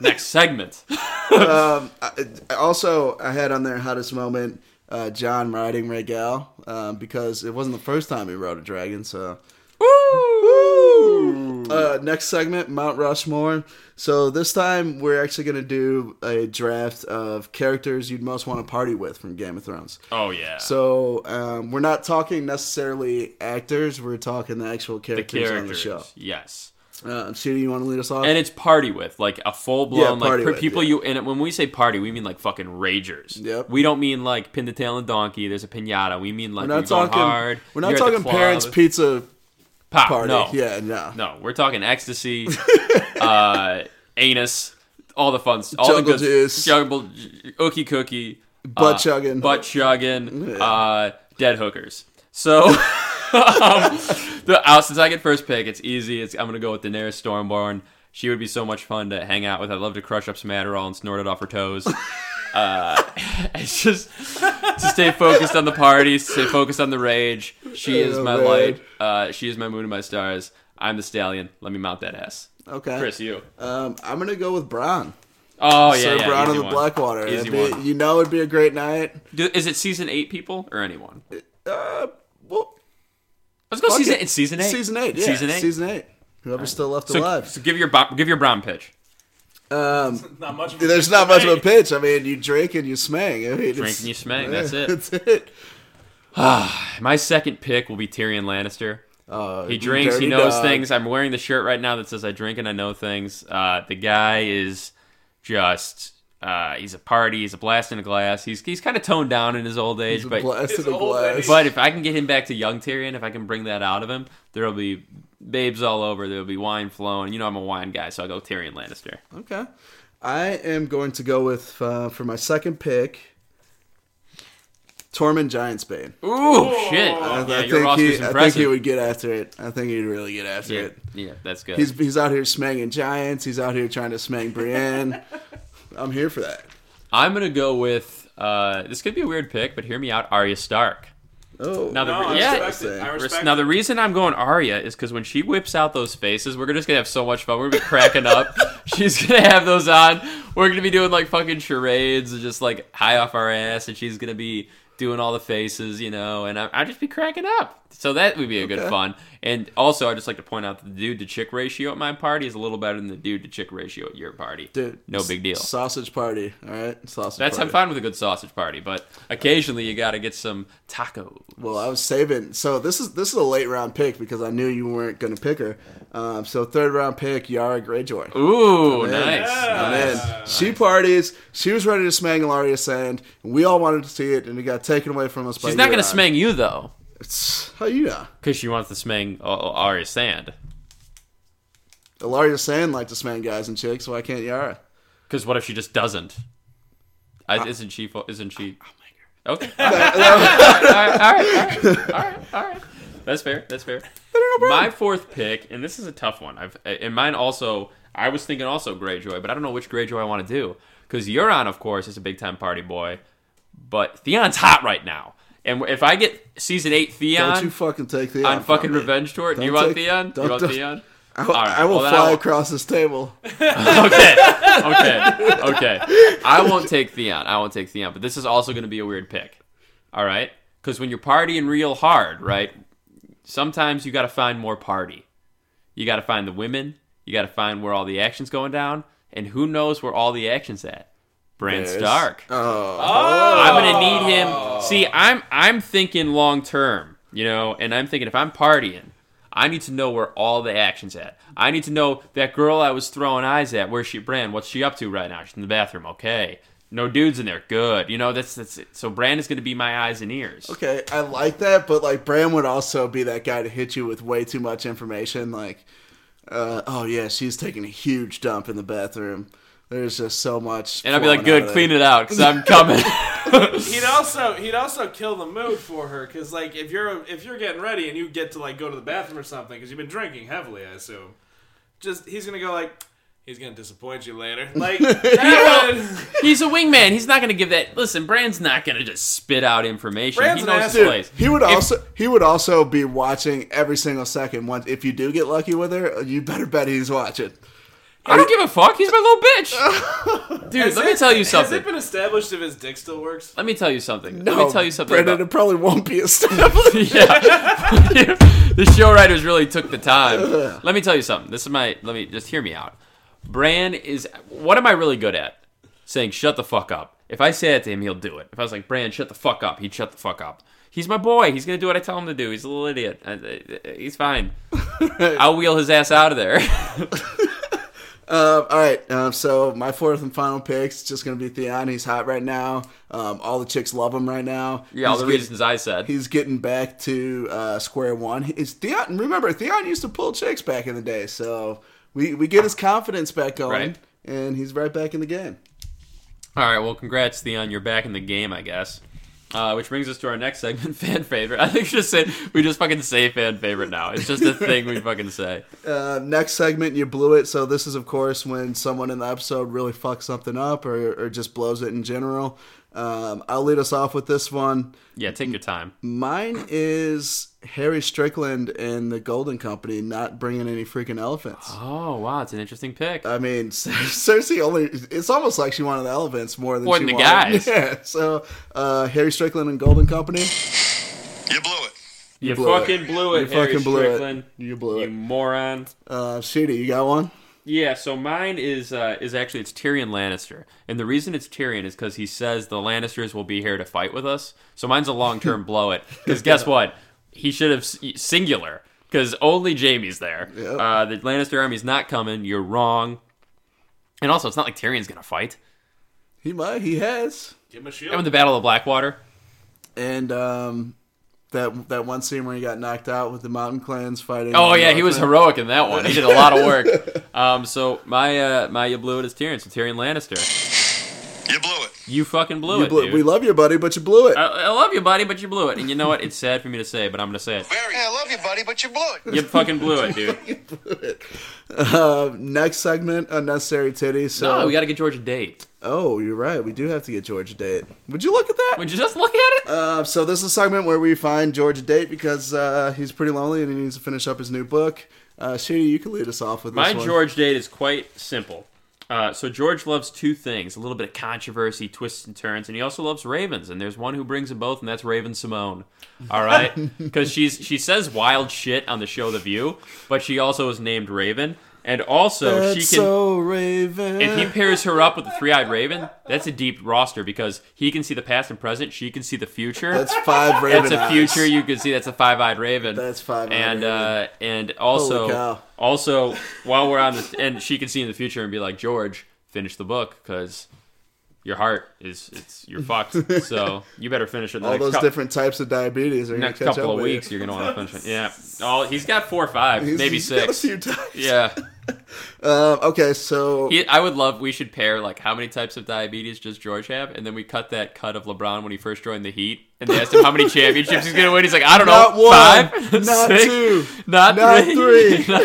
Speaker 1: next segment.
Speaker 2: um, I, also, I had on there hottest moment. Uh, John riding Rhaegal um, because it wasn't the first time he rode a dragon. So
Speaker 1: Woo!
Speaker 2: Uh, next segment, Mount Rushmore. So this time we're actually going to do a draft of characters you'd most want to party with from Game of Thrones.
Speaker 1: Oh yeah.
Speaker 2: So um, we're not talking necessarily actors; we're talking the actual
Speaker 1: the
Speaker 2: characters, on the show.
Speaker 1: Yes.
Speaker 2: Uh, Sheedy, you want to lead us off?
Speaker 1: And it's party with, like a full blown,
Speaker 2: Yeah,
Speaker 1: like
Speaker 2: with,
Speaker 1: people
Speaker 2: yeah.
Speaker 1: you. And when we say party, we mean like fucking ragers.
Speaker 2: Yep.
Speaker 1: We don't mean like pin the tail on donkey. There's a pinata. We mean like
Speaker 2: we're not talking.
Speaker 1: hard.
Speaker 2: we're not talking parents' pizza
Speaker 1: Pop,
Speaker 2: party.
Speaker 1: No,
Speaker 2: Yeah, no.
Speaker 1: no, we're talking ecstasy, uh, anus, all the fun, all
Speaker 2: Jungle
Speaker 1: the good,
Speaker 2: juice.
Speaker 1: jungle, ookie cookie,
Speaker 2: Butt
Speaker 1: uh,
Speaker 2: chugging.
Speaker 1: butt chugging,
Speaker 2: Yeah.
Speaker 1: uh, dead hookers. So, um, the out since I get first pick, it's easy. It's I'm gonna go with Daenerys Stormborn. She would be so much fun to hang out with. I'd love to crush up some Adderall and snort it off her toes. Uh, it's just to stay focused on the party, stay focused on the rage. She is
Speaker 2: Oh,
Speaker 1: my
Speaker 2: man.
Speaker 1: light. Uh, she is my moon and my stars. I'm the stallion. Let me mount that ass.
Speaker 2: Okay.
Speaker 1: Chris, you.
Speaker 2: Um, I'm gonna go with Bronn.
Speaker 1: Oh yeah,
Speaker 2: Sir
Speaker 1: yeah. Easy
Speaker 2: of the
Speaker 1: one.
Speaker 2: Blackwater.
Speaker 1: Easy
Speaker 2: be-
Speaker 1: one.
Speaker 2: You know, it'd be a great night.
Speaker 1: Do, is it season eight people or anyone?
Speaker 2: Uh, well,
Speaker 1: Let's go season.
Speaker 2: it.
Speaker 1: It's season eight.
Speaker 2: Season eight. Yeah,
Speaker 1: Season eight.
Speaker 2: Season eight. Whoever's still left
Speaker 1: So,
Speaker 2: alive.
Speaker 1: so give your give your Bronn pitch.
Speaker 2: Um,
Speaker 3: Not much. Of a
Speaker 2: there's
Speaker 3: pitch
Speaker 2: not much of a pitch. I mean, you drink and you smang. I mean,
Speaker 1: Drink and you smang, that's it.
Speaker 2: That's it.
Speaker 1: My second pick will be Tyrion Lannister.
Speaker 2: Uh,
Speaker 1: He drinks. He knows
Speaker 2: dog.
Speaker 1: things. I'm wearing the shirt right now that says "I drink and I know things." Uh, the guy is just. Uh, he's a party. He's a blast in a glass. He's he's kind of toned down in his old age,
Speaker 2: He's a
Speaker 1: but
Speaker 2: blast in a glass.
Speaker 3: Age.
Speaker 1: But if I can get him back to young Tyrion, if I can bring that out of him, there'll be babes all over. There'll be wine flowing. You know I'm a wine guy, so I'll go Tyrion Lannister.
Speaker 2: Okay. I am going to go with uh, for my second pick. Tormund Giantsbane.
Speaker 1: Ooh, shit!
Speaker 2: I,
Speaker 1: yeah,
Speaker 2: I
Speaker 1: your
Speaker 2: think
Speaker 1: roster's
Speaker 2: he, I think he would get after it. I think he'd really get after
Speaker 1: yeah,
Speaker 2: it.
Speaker 1: yeah, that's good.
Speaker 2: He's he's out here smanging giants. He's out here trying to smang Brienne. I'm here for that.
Speaker 1: I'm gonna go with. Uh, this could be a weird pick, but hear me out. Arya Stark.
Speaker 2: Oh,
Speaker 1: Now the
Speaker 3: No,
Speaker 1: re-
Speaker 3: I
Speaker 1: yeah,
Speaker 3: it.
Speaker 1: Now the reason I'm going Arya is because when she whips out those faces, we're just gonna have so much fun. We're gonna be cracking up. she's gonna have those on. We're gonna be doing like fucking charades and just like high off our ass, and she's gonna be doing all the faces, you know, and I, I'd just be cracking up. So that would be a good fun. And also, I'd just like to point out that the dude to chick ratio at my party is a little better than the dude to chick ratio at your party.
Speaker 2: dude,
Speaker 1: no big deal.
Speaker 2: Sausage party. All right, sausage.
Speaker 1: That's
Speaker 2: party.
Speaker 1: I'm fine with a good sausage party, but occasionally you got to get some tacos.
Speaker 2: Well, I was saving. So this is this is a late round pick because I knew you weren't going to pick her. Um, so third round pick, Yara Greyjoy.
Speaker 1: Ooh,
Speaker 2: in.
Speaker 1: nice.
Speaker 2: I'm
Speaker 1: nice.
Speaker 2: She parties. She was ready to smang Ellaria Sand, and we all wanted to see it, and it got taken away from us. by
Speaker 1: She's not going to smang you though,
Speaker 2: It's how you know?
Speaker 1: because she wants to smang uh, Arya Sand.
Speaker 2: Ellaria Sand liked to smang guys and chicks. Why can't Yara?
Speaker 1: Because what if she just doesn't? I, isn't she? Isn't she? Okay. all right, all right, all right, all right, all right. That's fair. That's fair. My fourth pick, and this is a tough one. I've and mine also. I was thinking also Greyjoy, but I don't know which Greyjoy I want to do because Euron, of course, is a big time party boy, but Theon's hot right now. And if I get season eight Theon,
Speaker 2: Don't
Speaker 1: Theon
Speaker 2: you fucking take the
Speaker 1: on fucking Revenge Tour, do you want
Speaker 2: take-
Speaker 1: Theon? Do
Speaker 2: don't-
Speaker 1: you want Theon?
Speaker 2: I,
Speaker 1: right,
Speaker 2: I will
Speaker 1: well, I
Speaker 2: fly
Speaker 1: won't-
Speaker 2: across this table.
Speaker 1: okay, okay, okay. I won't take Theon. I won't take Theon. But this is also going to be a weird pick. All right, because when you're partying real hard, right? Sometimes you got to find more party. You got to find the women. You got to find where all the action's going down, and who knows where all the action's at? Bran Stark.
Speaker 2: Oh,
Speaker 1: I'm gonna need him. See, I'm I'm thinking long term, you know, and I'm thinking if I'm partying, I need to know where all the action's at. I need to know that girl I was throwing eyes at. Where's she, Bran? What's she up to right now? She's in the bathroom. Okay, no dudes in there. Good. You know, that's that's it. So Bran is gonna be my eyes and ears.
Speaker 2: okay. I like that, but like Bran would also be that guy to hit you with way too much information. Like, uh, oh yeah, she's taking a huge dump in the bathroom. There's just so much.
Speaker 1: And I'll be like, good, clean it out, because I'm coming.
Speaker 3: He'd also he'd also kill the mood for her because like if you're if you're getting ready and you get to like go to the bathroom or something because you've been drinking heavily, I assume. Just he's gonna go like he's gonna disappoint you later. Like that would-
Speaker 1: He's a wingman. He's not gonna give that. Listen, Bran's not gonna just spit out information.
Speaker 3: Bran's
Speaker 1: he knows his
Speaker 3: asshole.
Speaker 1: place.
Speaker 2: He would
Speaker 1: If-
Speaker 2: also he would also be watching every single second. Once if you do get lucky with her, you better bet he's watching.
Speaker 1: I don't give a fuck. He's my little bitch. Dude,
Speaker 3: Has
Speaker 1: let me tell you something.
Speaker 3: Has it been established if his dick still works?
Speaker 1: Let me tell you something.
Speaker 2: No,
Speaker 1: Let me tell you something.
Speaker 2: Brendan,
Speaker 1: about-
Speaker 2: it probably won't be established.
Speaker 1: yeah. the show writers really took the time. Let me tell you something. This is my. Let me just hear me out. Bran is. What am I really good at? Saying shut the fuck up. If I say it to him, he'll do it. If I was like, Bran, shut the fuck up, he'd shut the fuck up. He's my boy. He's gonna do what I tell him to do. He's a little idiot. He's fine. I'll wheel his ass out of there.
Speaker 2: Uh, all right, um, so my fourth and final pick is just gonna be Theon. He's hot right now. Um, all the chicks love him right now.
Speaker 1: yeah, all the
Speaker 2: getting-
Speaker 1: reasons I said.
Speaker 2: He's getting back to uh, square one. Is Theon. Remember, Theon used to pull chicks back in the day, so we we get his confidence back going,
Speaker 1: Right.
Speaker 2: and he's right back in the game.
Speaker 1: All right, well, congrats, Theon. You're back in the game, I guess. Uh, which brings us to our next segment, fan favorite. I think we just say we just fucking say fan favorite now. It's just a thing we fucking say.
Speaker 2: Uh, next segment, you blew it. So this is, of course, when someone in the episode really fucks something up or, or just blows it in general. Um, I'll lead us off with this one.
Speaker 1: Yeah, take your time.
Speaker 2: Mine is Harry Strickland and the Golden Company not bringing any freaking elephants.
Speaker 1: Oh wow, it's an interesting pick.
Speaker 2: I mean, Cersei only. It's almost like she wanted the elephants more than
Speaker 1: More
Speaker 2: she
Speaker 1: than the
Speaker 2: wanted.
Speaker 1: guys.
Speaker 2: Yeah. So uh, Harry Strickland and Golden Company.
Speaker 4: You blew it.
Speaker 1: you
Speaker 2: blew it.
Speaker 1: fucking blew it,
Speaker 2: You
Speaker 1: Harry
Speaker 2: fucking blew it.
Speaker 1: Strickland.
Speaker 2: You blew it.
Speaker 1: You
Speaker 2: it.
Speaker 1: moron.
Speaker 2: Uh, Sheedy, you got one?
Speaker 1: Yeah, so mine is uh, is actually it's Tyrion Lannister, and the reason it's Tyrion is because he says the Lannisters will be here to fight with us. So mine's a long term blow it. Because guess what? He should have singular because only Jaime's there.
Speaker 2: Yep.
Speaker 1: Uh, the Lannister army's not coming. You're wrong. And also, it's not like Tyrion's gonna fight.
Speaker 2: He might. He has.
Speaker 3: Give him a shield.
Speaker 1: And the Battle of Blackwater,
Speaker 2: And um, that that one scene where he got knocked out with the Mountain Clans fighting.
Speaker 1: Oh yeah, he was heroic in that one. He did a lot of work. Um, so my uh, my you blew it is Tyrion. So Tyrion Lannister,
Speaker 4: You blew it.
Speaker 1: you fucking blew
Speaker 2: You
Speaker 1: it,
Speaker 2: blew-
Speaker 1: dude.
Speaker 2: we love you, buddy, but you blew it.
Speaker 1: I, I love you, buddy, but you blew it. And you know what? It's sad for me to say, but I'm gonna say it.
Speaker 4: Very. Hey, I love you, buddy, but you blew it.
Speaker 1: You fucking blew it, dude.
Speaker 2: Uh, next segment, unnecessary titties. So,
Speaker 1: No, we got to get George a date.
Speaker 2: oh, you're right. We do have to get George a date. Would you look at that?
Speaker 1: Would you just look at it?
Speaker 2: Uh, so this is a segment where we find George a date because uh, he's pretty lonely and he needs to finish up his new book. Uh, Sheedy, you can lead us off with
Speaker 1: My
Speaker 2: this one.
Speaker 1: George date is quite simple. Uh, so George loves two things: a little bit of controversy, twists and turns, and he also loves ravens. And there's one who brings them both, and that's Raven-Symoné. All right, because she's she says wild shit on the show The View, but she also is named Raven, and also
Speaker 2: That's
Speaker 1: she can.
Speaker 2: so Raven.
Speaker 1: If he pairs her up with the three-eyed raven, that's a deep roster because he can see the past and present, she can see the future.
Speaker 2: That's five Raven.
Speaker 1: That's a
Speaker 2: eyes.
Speaker 1: future. You can see that's a five-eyed raven.
Speaker 2: That's five-eyed
Speaker 1: And uh, and also also while we're on this, and she can see in the future and be like George, finish the book because your heart is it's you're fucked. so you better finish it. the
Speaker 2: All those
Speaker 1: cou-
Speaker 2: different types of diabetes are
Speaker 1: next
Speaker 2: catch
Speaker 1: couple
Speaker 2: up
Speaker 1: of weeks. You're gonna want to finish it. Yeah. Oh, he's got four or five,
Speaker 2: He's-
Speaker 1: maybe
Speaker 2: he's got a
Speaker 1: six. Yeah.
Speaker 2: Um, okay, so
Speaker 1: He, I would love. We should pair like how many types of diabetes does George have, and then we cut that cut of LeBron when he first joined the Heat, and they asked him how many championships he's gonna win. He's like, I don't
Speaker 2: not
Speaker 1: know,
Speaker 2: one,
Speaker 1: five,
Speaker 2: not
Speaker 1: Six?
Speaker 2: two,
Speaker 1: not,
Speaker 2: not
Speaker 1: three.
Speaker 2: three.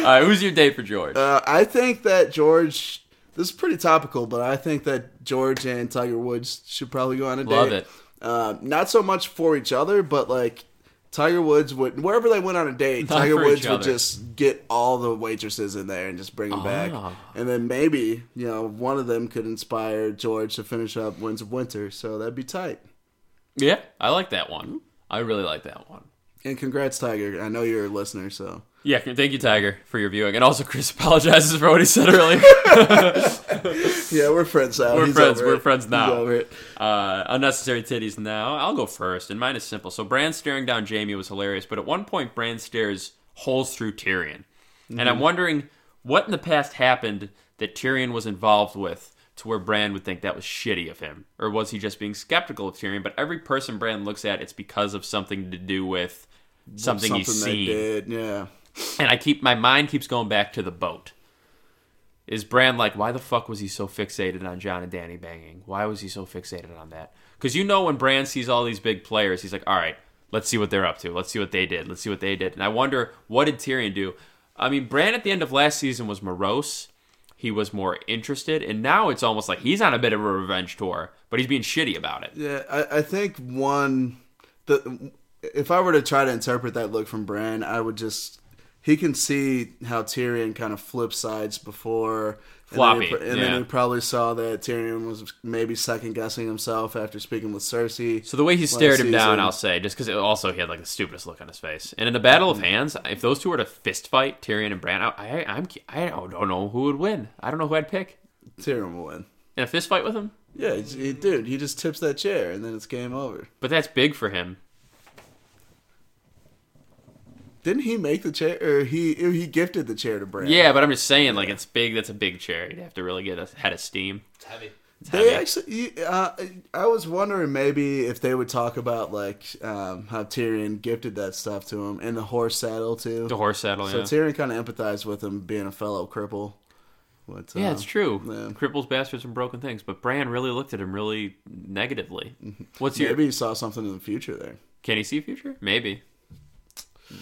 Speaker 1: All right, who's your date for George?
Speaker 2: Uh, I think that George. This is pretty topical, but I think that George and Tiger Woods should probably go on a date.
Speaker 1: Love it.
Speaker 2: Uh, not so much for each other, but like Tiger Woods would wherever they went on a date,
Speaker 1: Not
Speaker 2: Tiger Woods would just get all the waitresses in there and just bring them back,
Speaker 1: Ah.
Speaker 2: and then maybe you know one of them could inspire George to finish up Winds of Winter. So that'd be tight.
Speaker 1: Yeah, I like that one. I really like that one.
Speaker 2: And congrats, Tiger. I know you're a listener, so
Speaker 1: Yeah, thank you, Tiger, for your viewing, and also Chris apologizes for what he said earlier.
Speaker 2: yeah, we're friends now.
Speaker 1: We're
Speaker 2: He's
Speaker 1: friends. We're
Speaker 2: it.
Speaker 1: friends
Speaker 2: He's
Speaker 1: now. Uh, unnecessary titties now. I'll go first, and mine is simple. So Bran staring down Jaime was hilarious, but at one point Bran stares holes through Tyrion, and I'm wondering what in the past happened that Tyrion was involved with to where Bran would think that was shitty of him, or was he just being skeptical of Tyrion? But every person Bran looks at, it's because of something to do with something, he's
Speaker 2: Something they
Speaker 1: seen.
Speaker 2: did, yeah.
Speaker 1: And I keep my mind keeps going back to the boat. Is Bran like, why the fuck was he so fixated on John and Danny banging? Why was he so fixated on that? Because you know when Bran sees all these big players, he's like, all right, let's see what they're up to. Let's see what they did. Let's see what they did. And I wonder, what did Tyrion do? I mean, Bran at the end of last season was morose. He was more interested, and now it's almost like he's on a bit of a revenge tour, but he's being shitty about it.
Speaker 2: Yeah, I, I think one the if I were to try to interpret that look from Bran, I would just he can see how Tyrion kind of flips sides before and then he-
Speaker 1: Floppy,
Speaker 2: and
Speaker 1: yeah.
Speaker 2: then he probably saw that Tyrion was maybe second guessing himself after speaking with Cersei.
Speaker 1: So the way he stared him down. I'll say, just because also he had like the stupidest look on his face. And in a battle of hands, if those two were to fist fight, Tyrion and Bran, I, I, I'm, I don't know who would win. I don't know who I'd pick
Speaker 2: Tyrion will win.
Speaker 1: in a fist fight with him.
Speaker 2: Yeah, he, dude, he just tips that chair and then it's game over.
Speaker 1: But that's big for him.
Speaker 2: Didn't he make the chair, or he he gifted the chair to Bran?
Speaker 1: Yeah, but I'm just saying, like it's big. That's a big chair. You'd have to really get a head of steam.
Speaker 3: It's heavy.
Speaker 2: They
Speaker 1: heavy.
Speaker 2: actually, uh, I was wondering maybe if they would talk about like um, how Tyrion gifted that stuff to him and the horse saddle too.
Speaker 1: The horse saddle.
Speaker 2: so
Speaker 1: yeah.
Speaker 2: Tyrion kind of empathized with him being a fellow cripple. But,
Speaker 1: yeah,
Speaker 2: uh,
Speaker 1: it's true.
Speaker 2: yeah.
Speaker 1: Cripples, bastards, and broken things. But Bran really looked at him really negatively. What's your?
Speaker 2: Maybe he saw something in the future there.
Speaker 1: Can he see future? Maybe.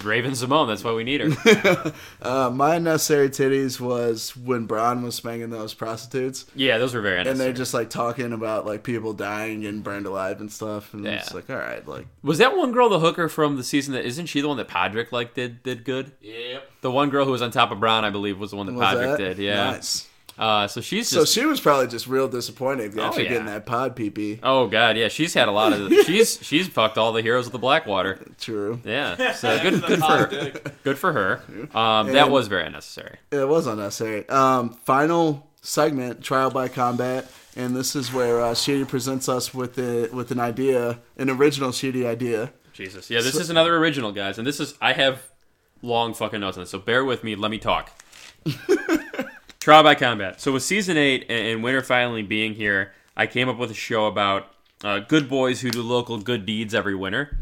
Speaker 1: Raven-Symoné. That's why we need her.
Speaker 2: Uh, my unnecessary titties was when Bronn was spanking those prostitutes,
Speaker 1: yeah, those were very
Speaker 2: and they're just like talking about like people dying and burned alive and stuff, and it's like, all right, like
Speaker 1: Was that one girl the hooker from the season that isn't she the one that Podrick like did did good?
Speaker 3: Yep.
Speaker 1: The one girl who was on top of Bronn, I believe, was the one that
Speaker 2: was
Speaker 1: Podrick
Speaker 2: that
Speaker 1: did. Yeah.
Speaker 2: nice.
Speaker 1: Uh, so she's
Speaker 2: So she was probably just real disappointed after
Speaker 1: yeah.
Speaker 2: getting that pod pee
Speaker 1: oh god, yeah, she's had a lot of. she's she's fucked all the heroes of the Blackwater.
Speaker 2: True.
Speaker 1: Yeah, so good good for her. Good for her. Um, that was very unnecessary.
Speaker 2: It was unnecessary. Um, final segment, trial by combat, and this is where uh, Sheedy presents us with the with an idea, an original Sheedy idea.
Speaker 1: Jesus. Yeah, this is another original, guys, and this is I have long fucking notes on this, so bear with me. Let me talk. Trial by combat. So with season eight and, winter finally being here, I came up with a show about uh, good boys who do local good deeds every winter,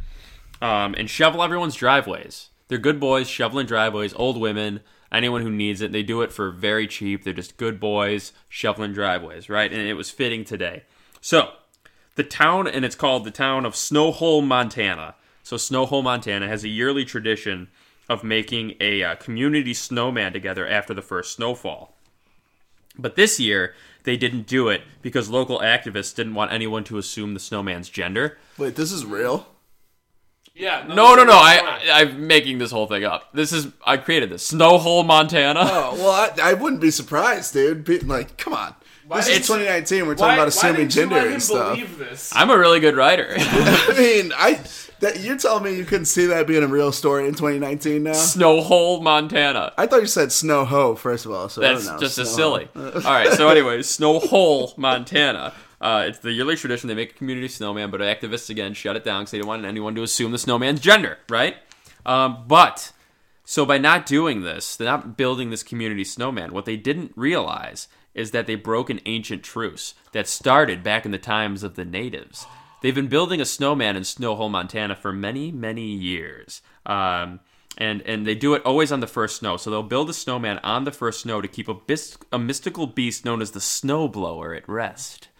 Speaker 1: um, and shovel everyone's driveways. They're good boys shoveling driveways. Old women, anyone who needs it, they do it for very cheap. They're just good boys shoveling driveways, right? And it was fitting today. So the town, and it's called the town of Snowhole, Montana. So Snowhole, Montana has a yearly tradition of making a uh, community snowman together after the first snowfall. But this year, they didn't do it because local activists didn't want anyone to assume the snowman's gender.
Speaker 2: Wait, this is real?
Speaker 3: Yeah.
Speaker 1: No, no,
Speaker 3: this
Speaker 1: no. I, I, I'm making this whole thing up. This is I created this Snowhole, Montana.
Speaker 2: Oh well, I, I wouldn't be surprised, dude. Be, like, come on,
Speaker 3: Why-
Speaker 2: this is 2019. We're talking
Speaker 3: Why,
Speaker 2: about
Speaker 3: why
Speaker 2: assuming
Speaker 3: didn't you
Speaker 2: gender
Speaker 3: let him
Speaker 2: and stuff.
Speaker 3: believe this?
Speaker 1: I'm a really good writer.
Speaker 2: I mean, I that you're telling me you couldn't see that being a real story in 2019 now?
Speaker 1: Snowhole, Montana.
Speaker 2: I thought you said snow ho first of all. So I
Speaker 1: That's
Speaker 2: don't know.
Speaker 1: just as
Speaker 2: Snow
Speaker 1: silly. All right. So, anyways, Snowhole, Montana. Uh, it's the yearly tradition. They make a community snowman, but activists again shut it down because they didn't want anyone to assume the snowman's gender, right? Um, but so by not doing this, they're not building this community snowman. What they didn't realize is that they broke an ancient truce that started back in the times of the natives. They've been building a snowman in Snowhole, Montana for many, many years. Um, and, and they do it always on the first snow. So they'll build a snowman on the first snow to keep a, bis- a mystical beast known as the snowblower at rest.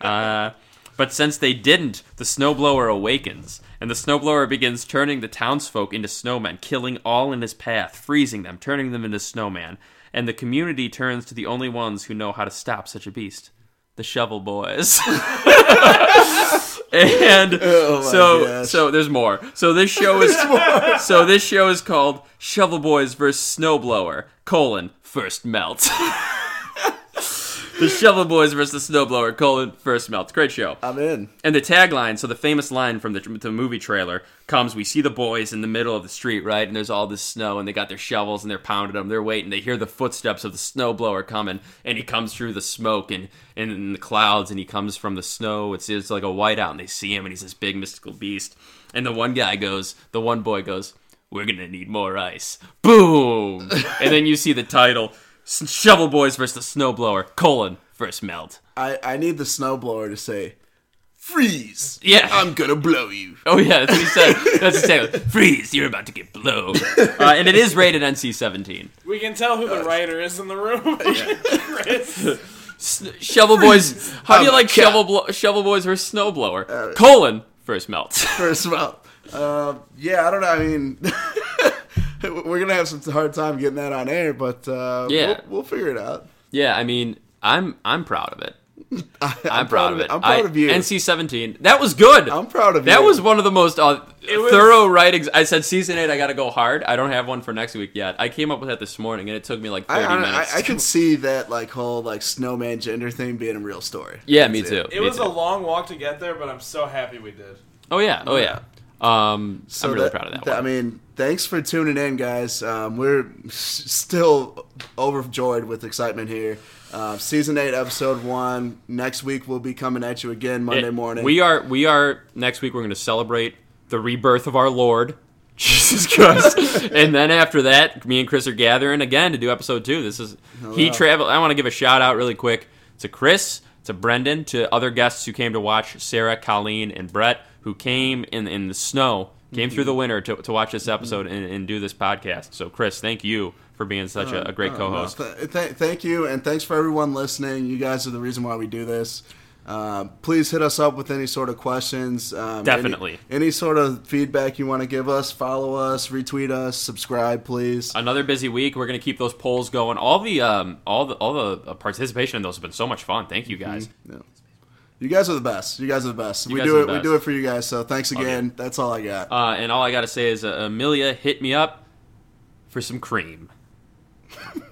Speaker 1: Uh, but since they didn't, the snowblower awakens, and the snowblower begins turning the townsfolk into snowmen, killing all in his path, freezing them, turning them into snowmen. And the community turns to the only ones who know how to stop such a beast the shovel boys. and
Speaker 2: Oh
Speaker 1: so
Speaker 2: gosh.
Speaker 1: so there's more. So this show is so this show is called Shovel Boys vs Snowblower: colon First Melt. the Shovel Boys versus the Snowblower: colon First Melt. Great show.
Speaker 2: I'm in.
Speaker 1: And the tagline, so the famous line from the, the movie trailer comes: "We see the boys in the middle of the street, right, and there's all this snow, and they got their shovels and they're pounding them. They're waiting. They hear the footsteps of the snowblower coming, and he comes through the smoke and, and in the clouds, and he comes from the snow. It's it's like a whiteout, and they see him, and he's this big mystical beast. And the one guy goes, the one boy goes, "We're gonna need more ice." Boom! and then you see the title: "Shovel Boys versus the Snowblower: colon First Melt."
Speaker 2: I, I need the snowblower to say, freeze.
Speaker 1: Yeah.
Speaker 2: I'm gonna blow you.
Speaker 1: Oh yeah, that's what he said. That's the same. Freeze! You're about to get blown. Uh, and it is rated NC-17.
Speaker 3: we can tell who the writer is in the room. Chris.
Speaker 1: S- Shovel Boys. How do you like. Shovel Blo- Shovel Boys versus Snowblower? Colon first melt.
Speaker 2: First melt. uh, yeah, I don't know. I mean, we're gonna have some hard time getting that on air, but uh,
Speaker 1: Yeah.
Speaker 2: we'll, we'll figure it out.
Speaker 1: yeah, I mean, I'm I'm proud of it. I'm, proud, of it.
Speaker 2: I'm proud
Speaker 1: I-
Speaker 2: of you.
Speaker 1: NC-17. That was good.
Speaker 2: I'm proud of
Speaker 1: that
Speaker 2: you.
Speaker 1: That was one of the most uh,
Speaker 3: was-
Speaker 1: thorough writings. I said season eight. I got to go hard. I don't have one for next week yet. I came up with that this morning, and it took me like 30
Speaker 2: I,
Speaker 1: minutes.
Speaker 2: I, I can see that like whole like snowman gender thing being a real story.
Speaker 1: yeah, me too.
Speaker 3: It
Speaker 1: me
Speaker 3: was
Speaker 1: too.
Speaker 3: a long walk to get there, but I'm so happy we did.
Speaker 1: Oh yeah. Oh yeah. Um,
Speaker 2: So
Speaker 1: I'm really
Speaker 2: that-
Speaker 1: proud of that.
Speaker 2: th-
Speaker 1: one.
Speaker 2: I mean, thanks for tuning in, guys. Um, we're still overjoyed with excitement here. Uh, season eight, episode one. Next week we'll be coming at you again Monday
Speaker 1: It-
Speaker 2: morning.
Speaker 1: We are we are next week. We're going to celebrate the rebirth of our Lord, Jesus Christ, and then after that, me and Chris are gathering again to do episode two. This is he traveled. I want to give a shout out really quick to Chris, to Brendan, to other guests who came to watch, Sarah, Colleen, and Brett, who came in in the snow, came through the winter to, to watch this episode and, and do this podcast. So, Chris, thank you for being such a, a great
Speaker 2: Oh,
Speaker 1: co-host.
Speaker 2: no, th- th- thank you, and thanks for everyone listening. You guys are the reason why we do this. Uh, please hit us up with any sort of questions. Um,
Speaker 1: Definitely.
Speaker 2: Any, any sort of feedback you want to give us, follow us, retweet us, subscribe, please.
Speaker 1: Another busy week. We're gonna keep those polls going. All the um, all the all the uh, participation in those have been so much fun. Thank you guys.
Speaker 2: Yeah. You guys are the best. You guys are the best. we do it. We do it for you guys. So thanks again. That's all I got.
Speaker 1: Uh, and all I gotta say is, uh, Amelia, hit me up for some cream.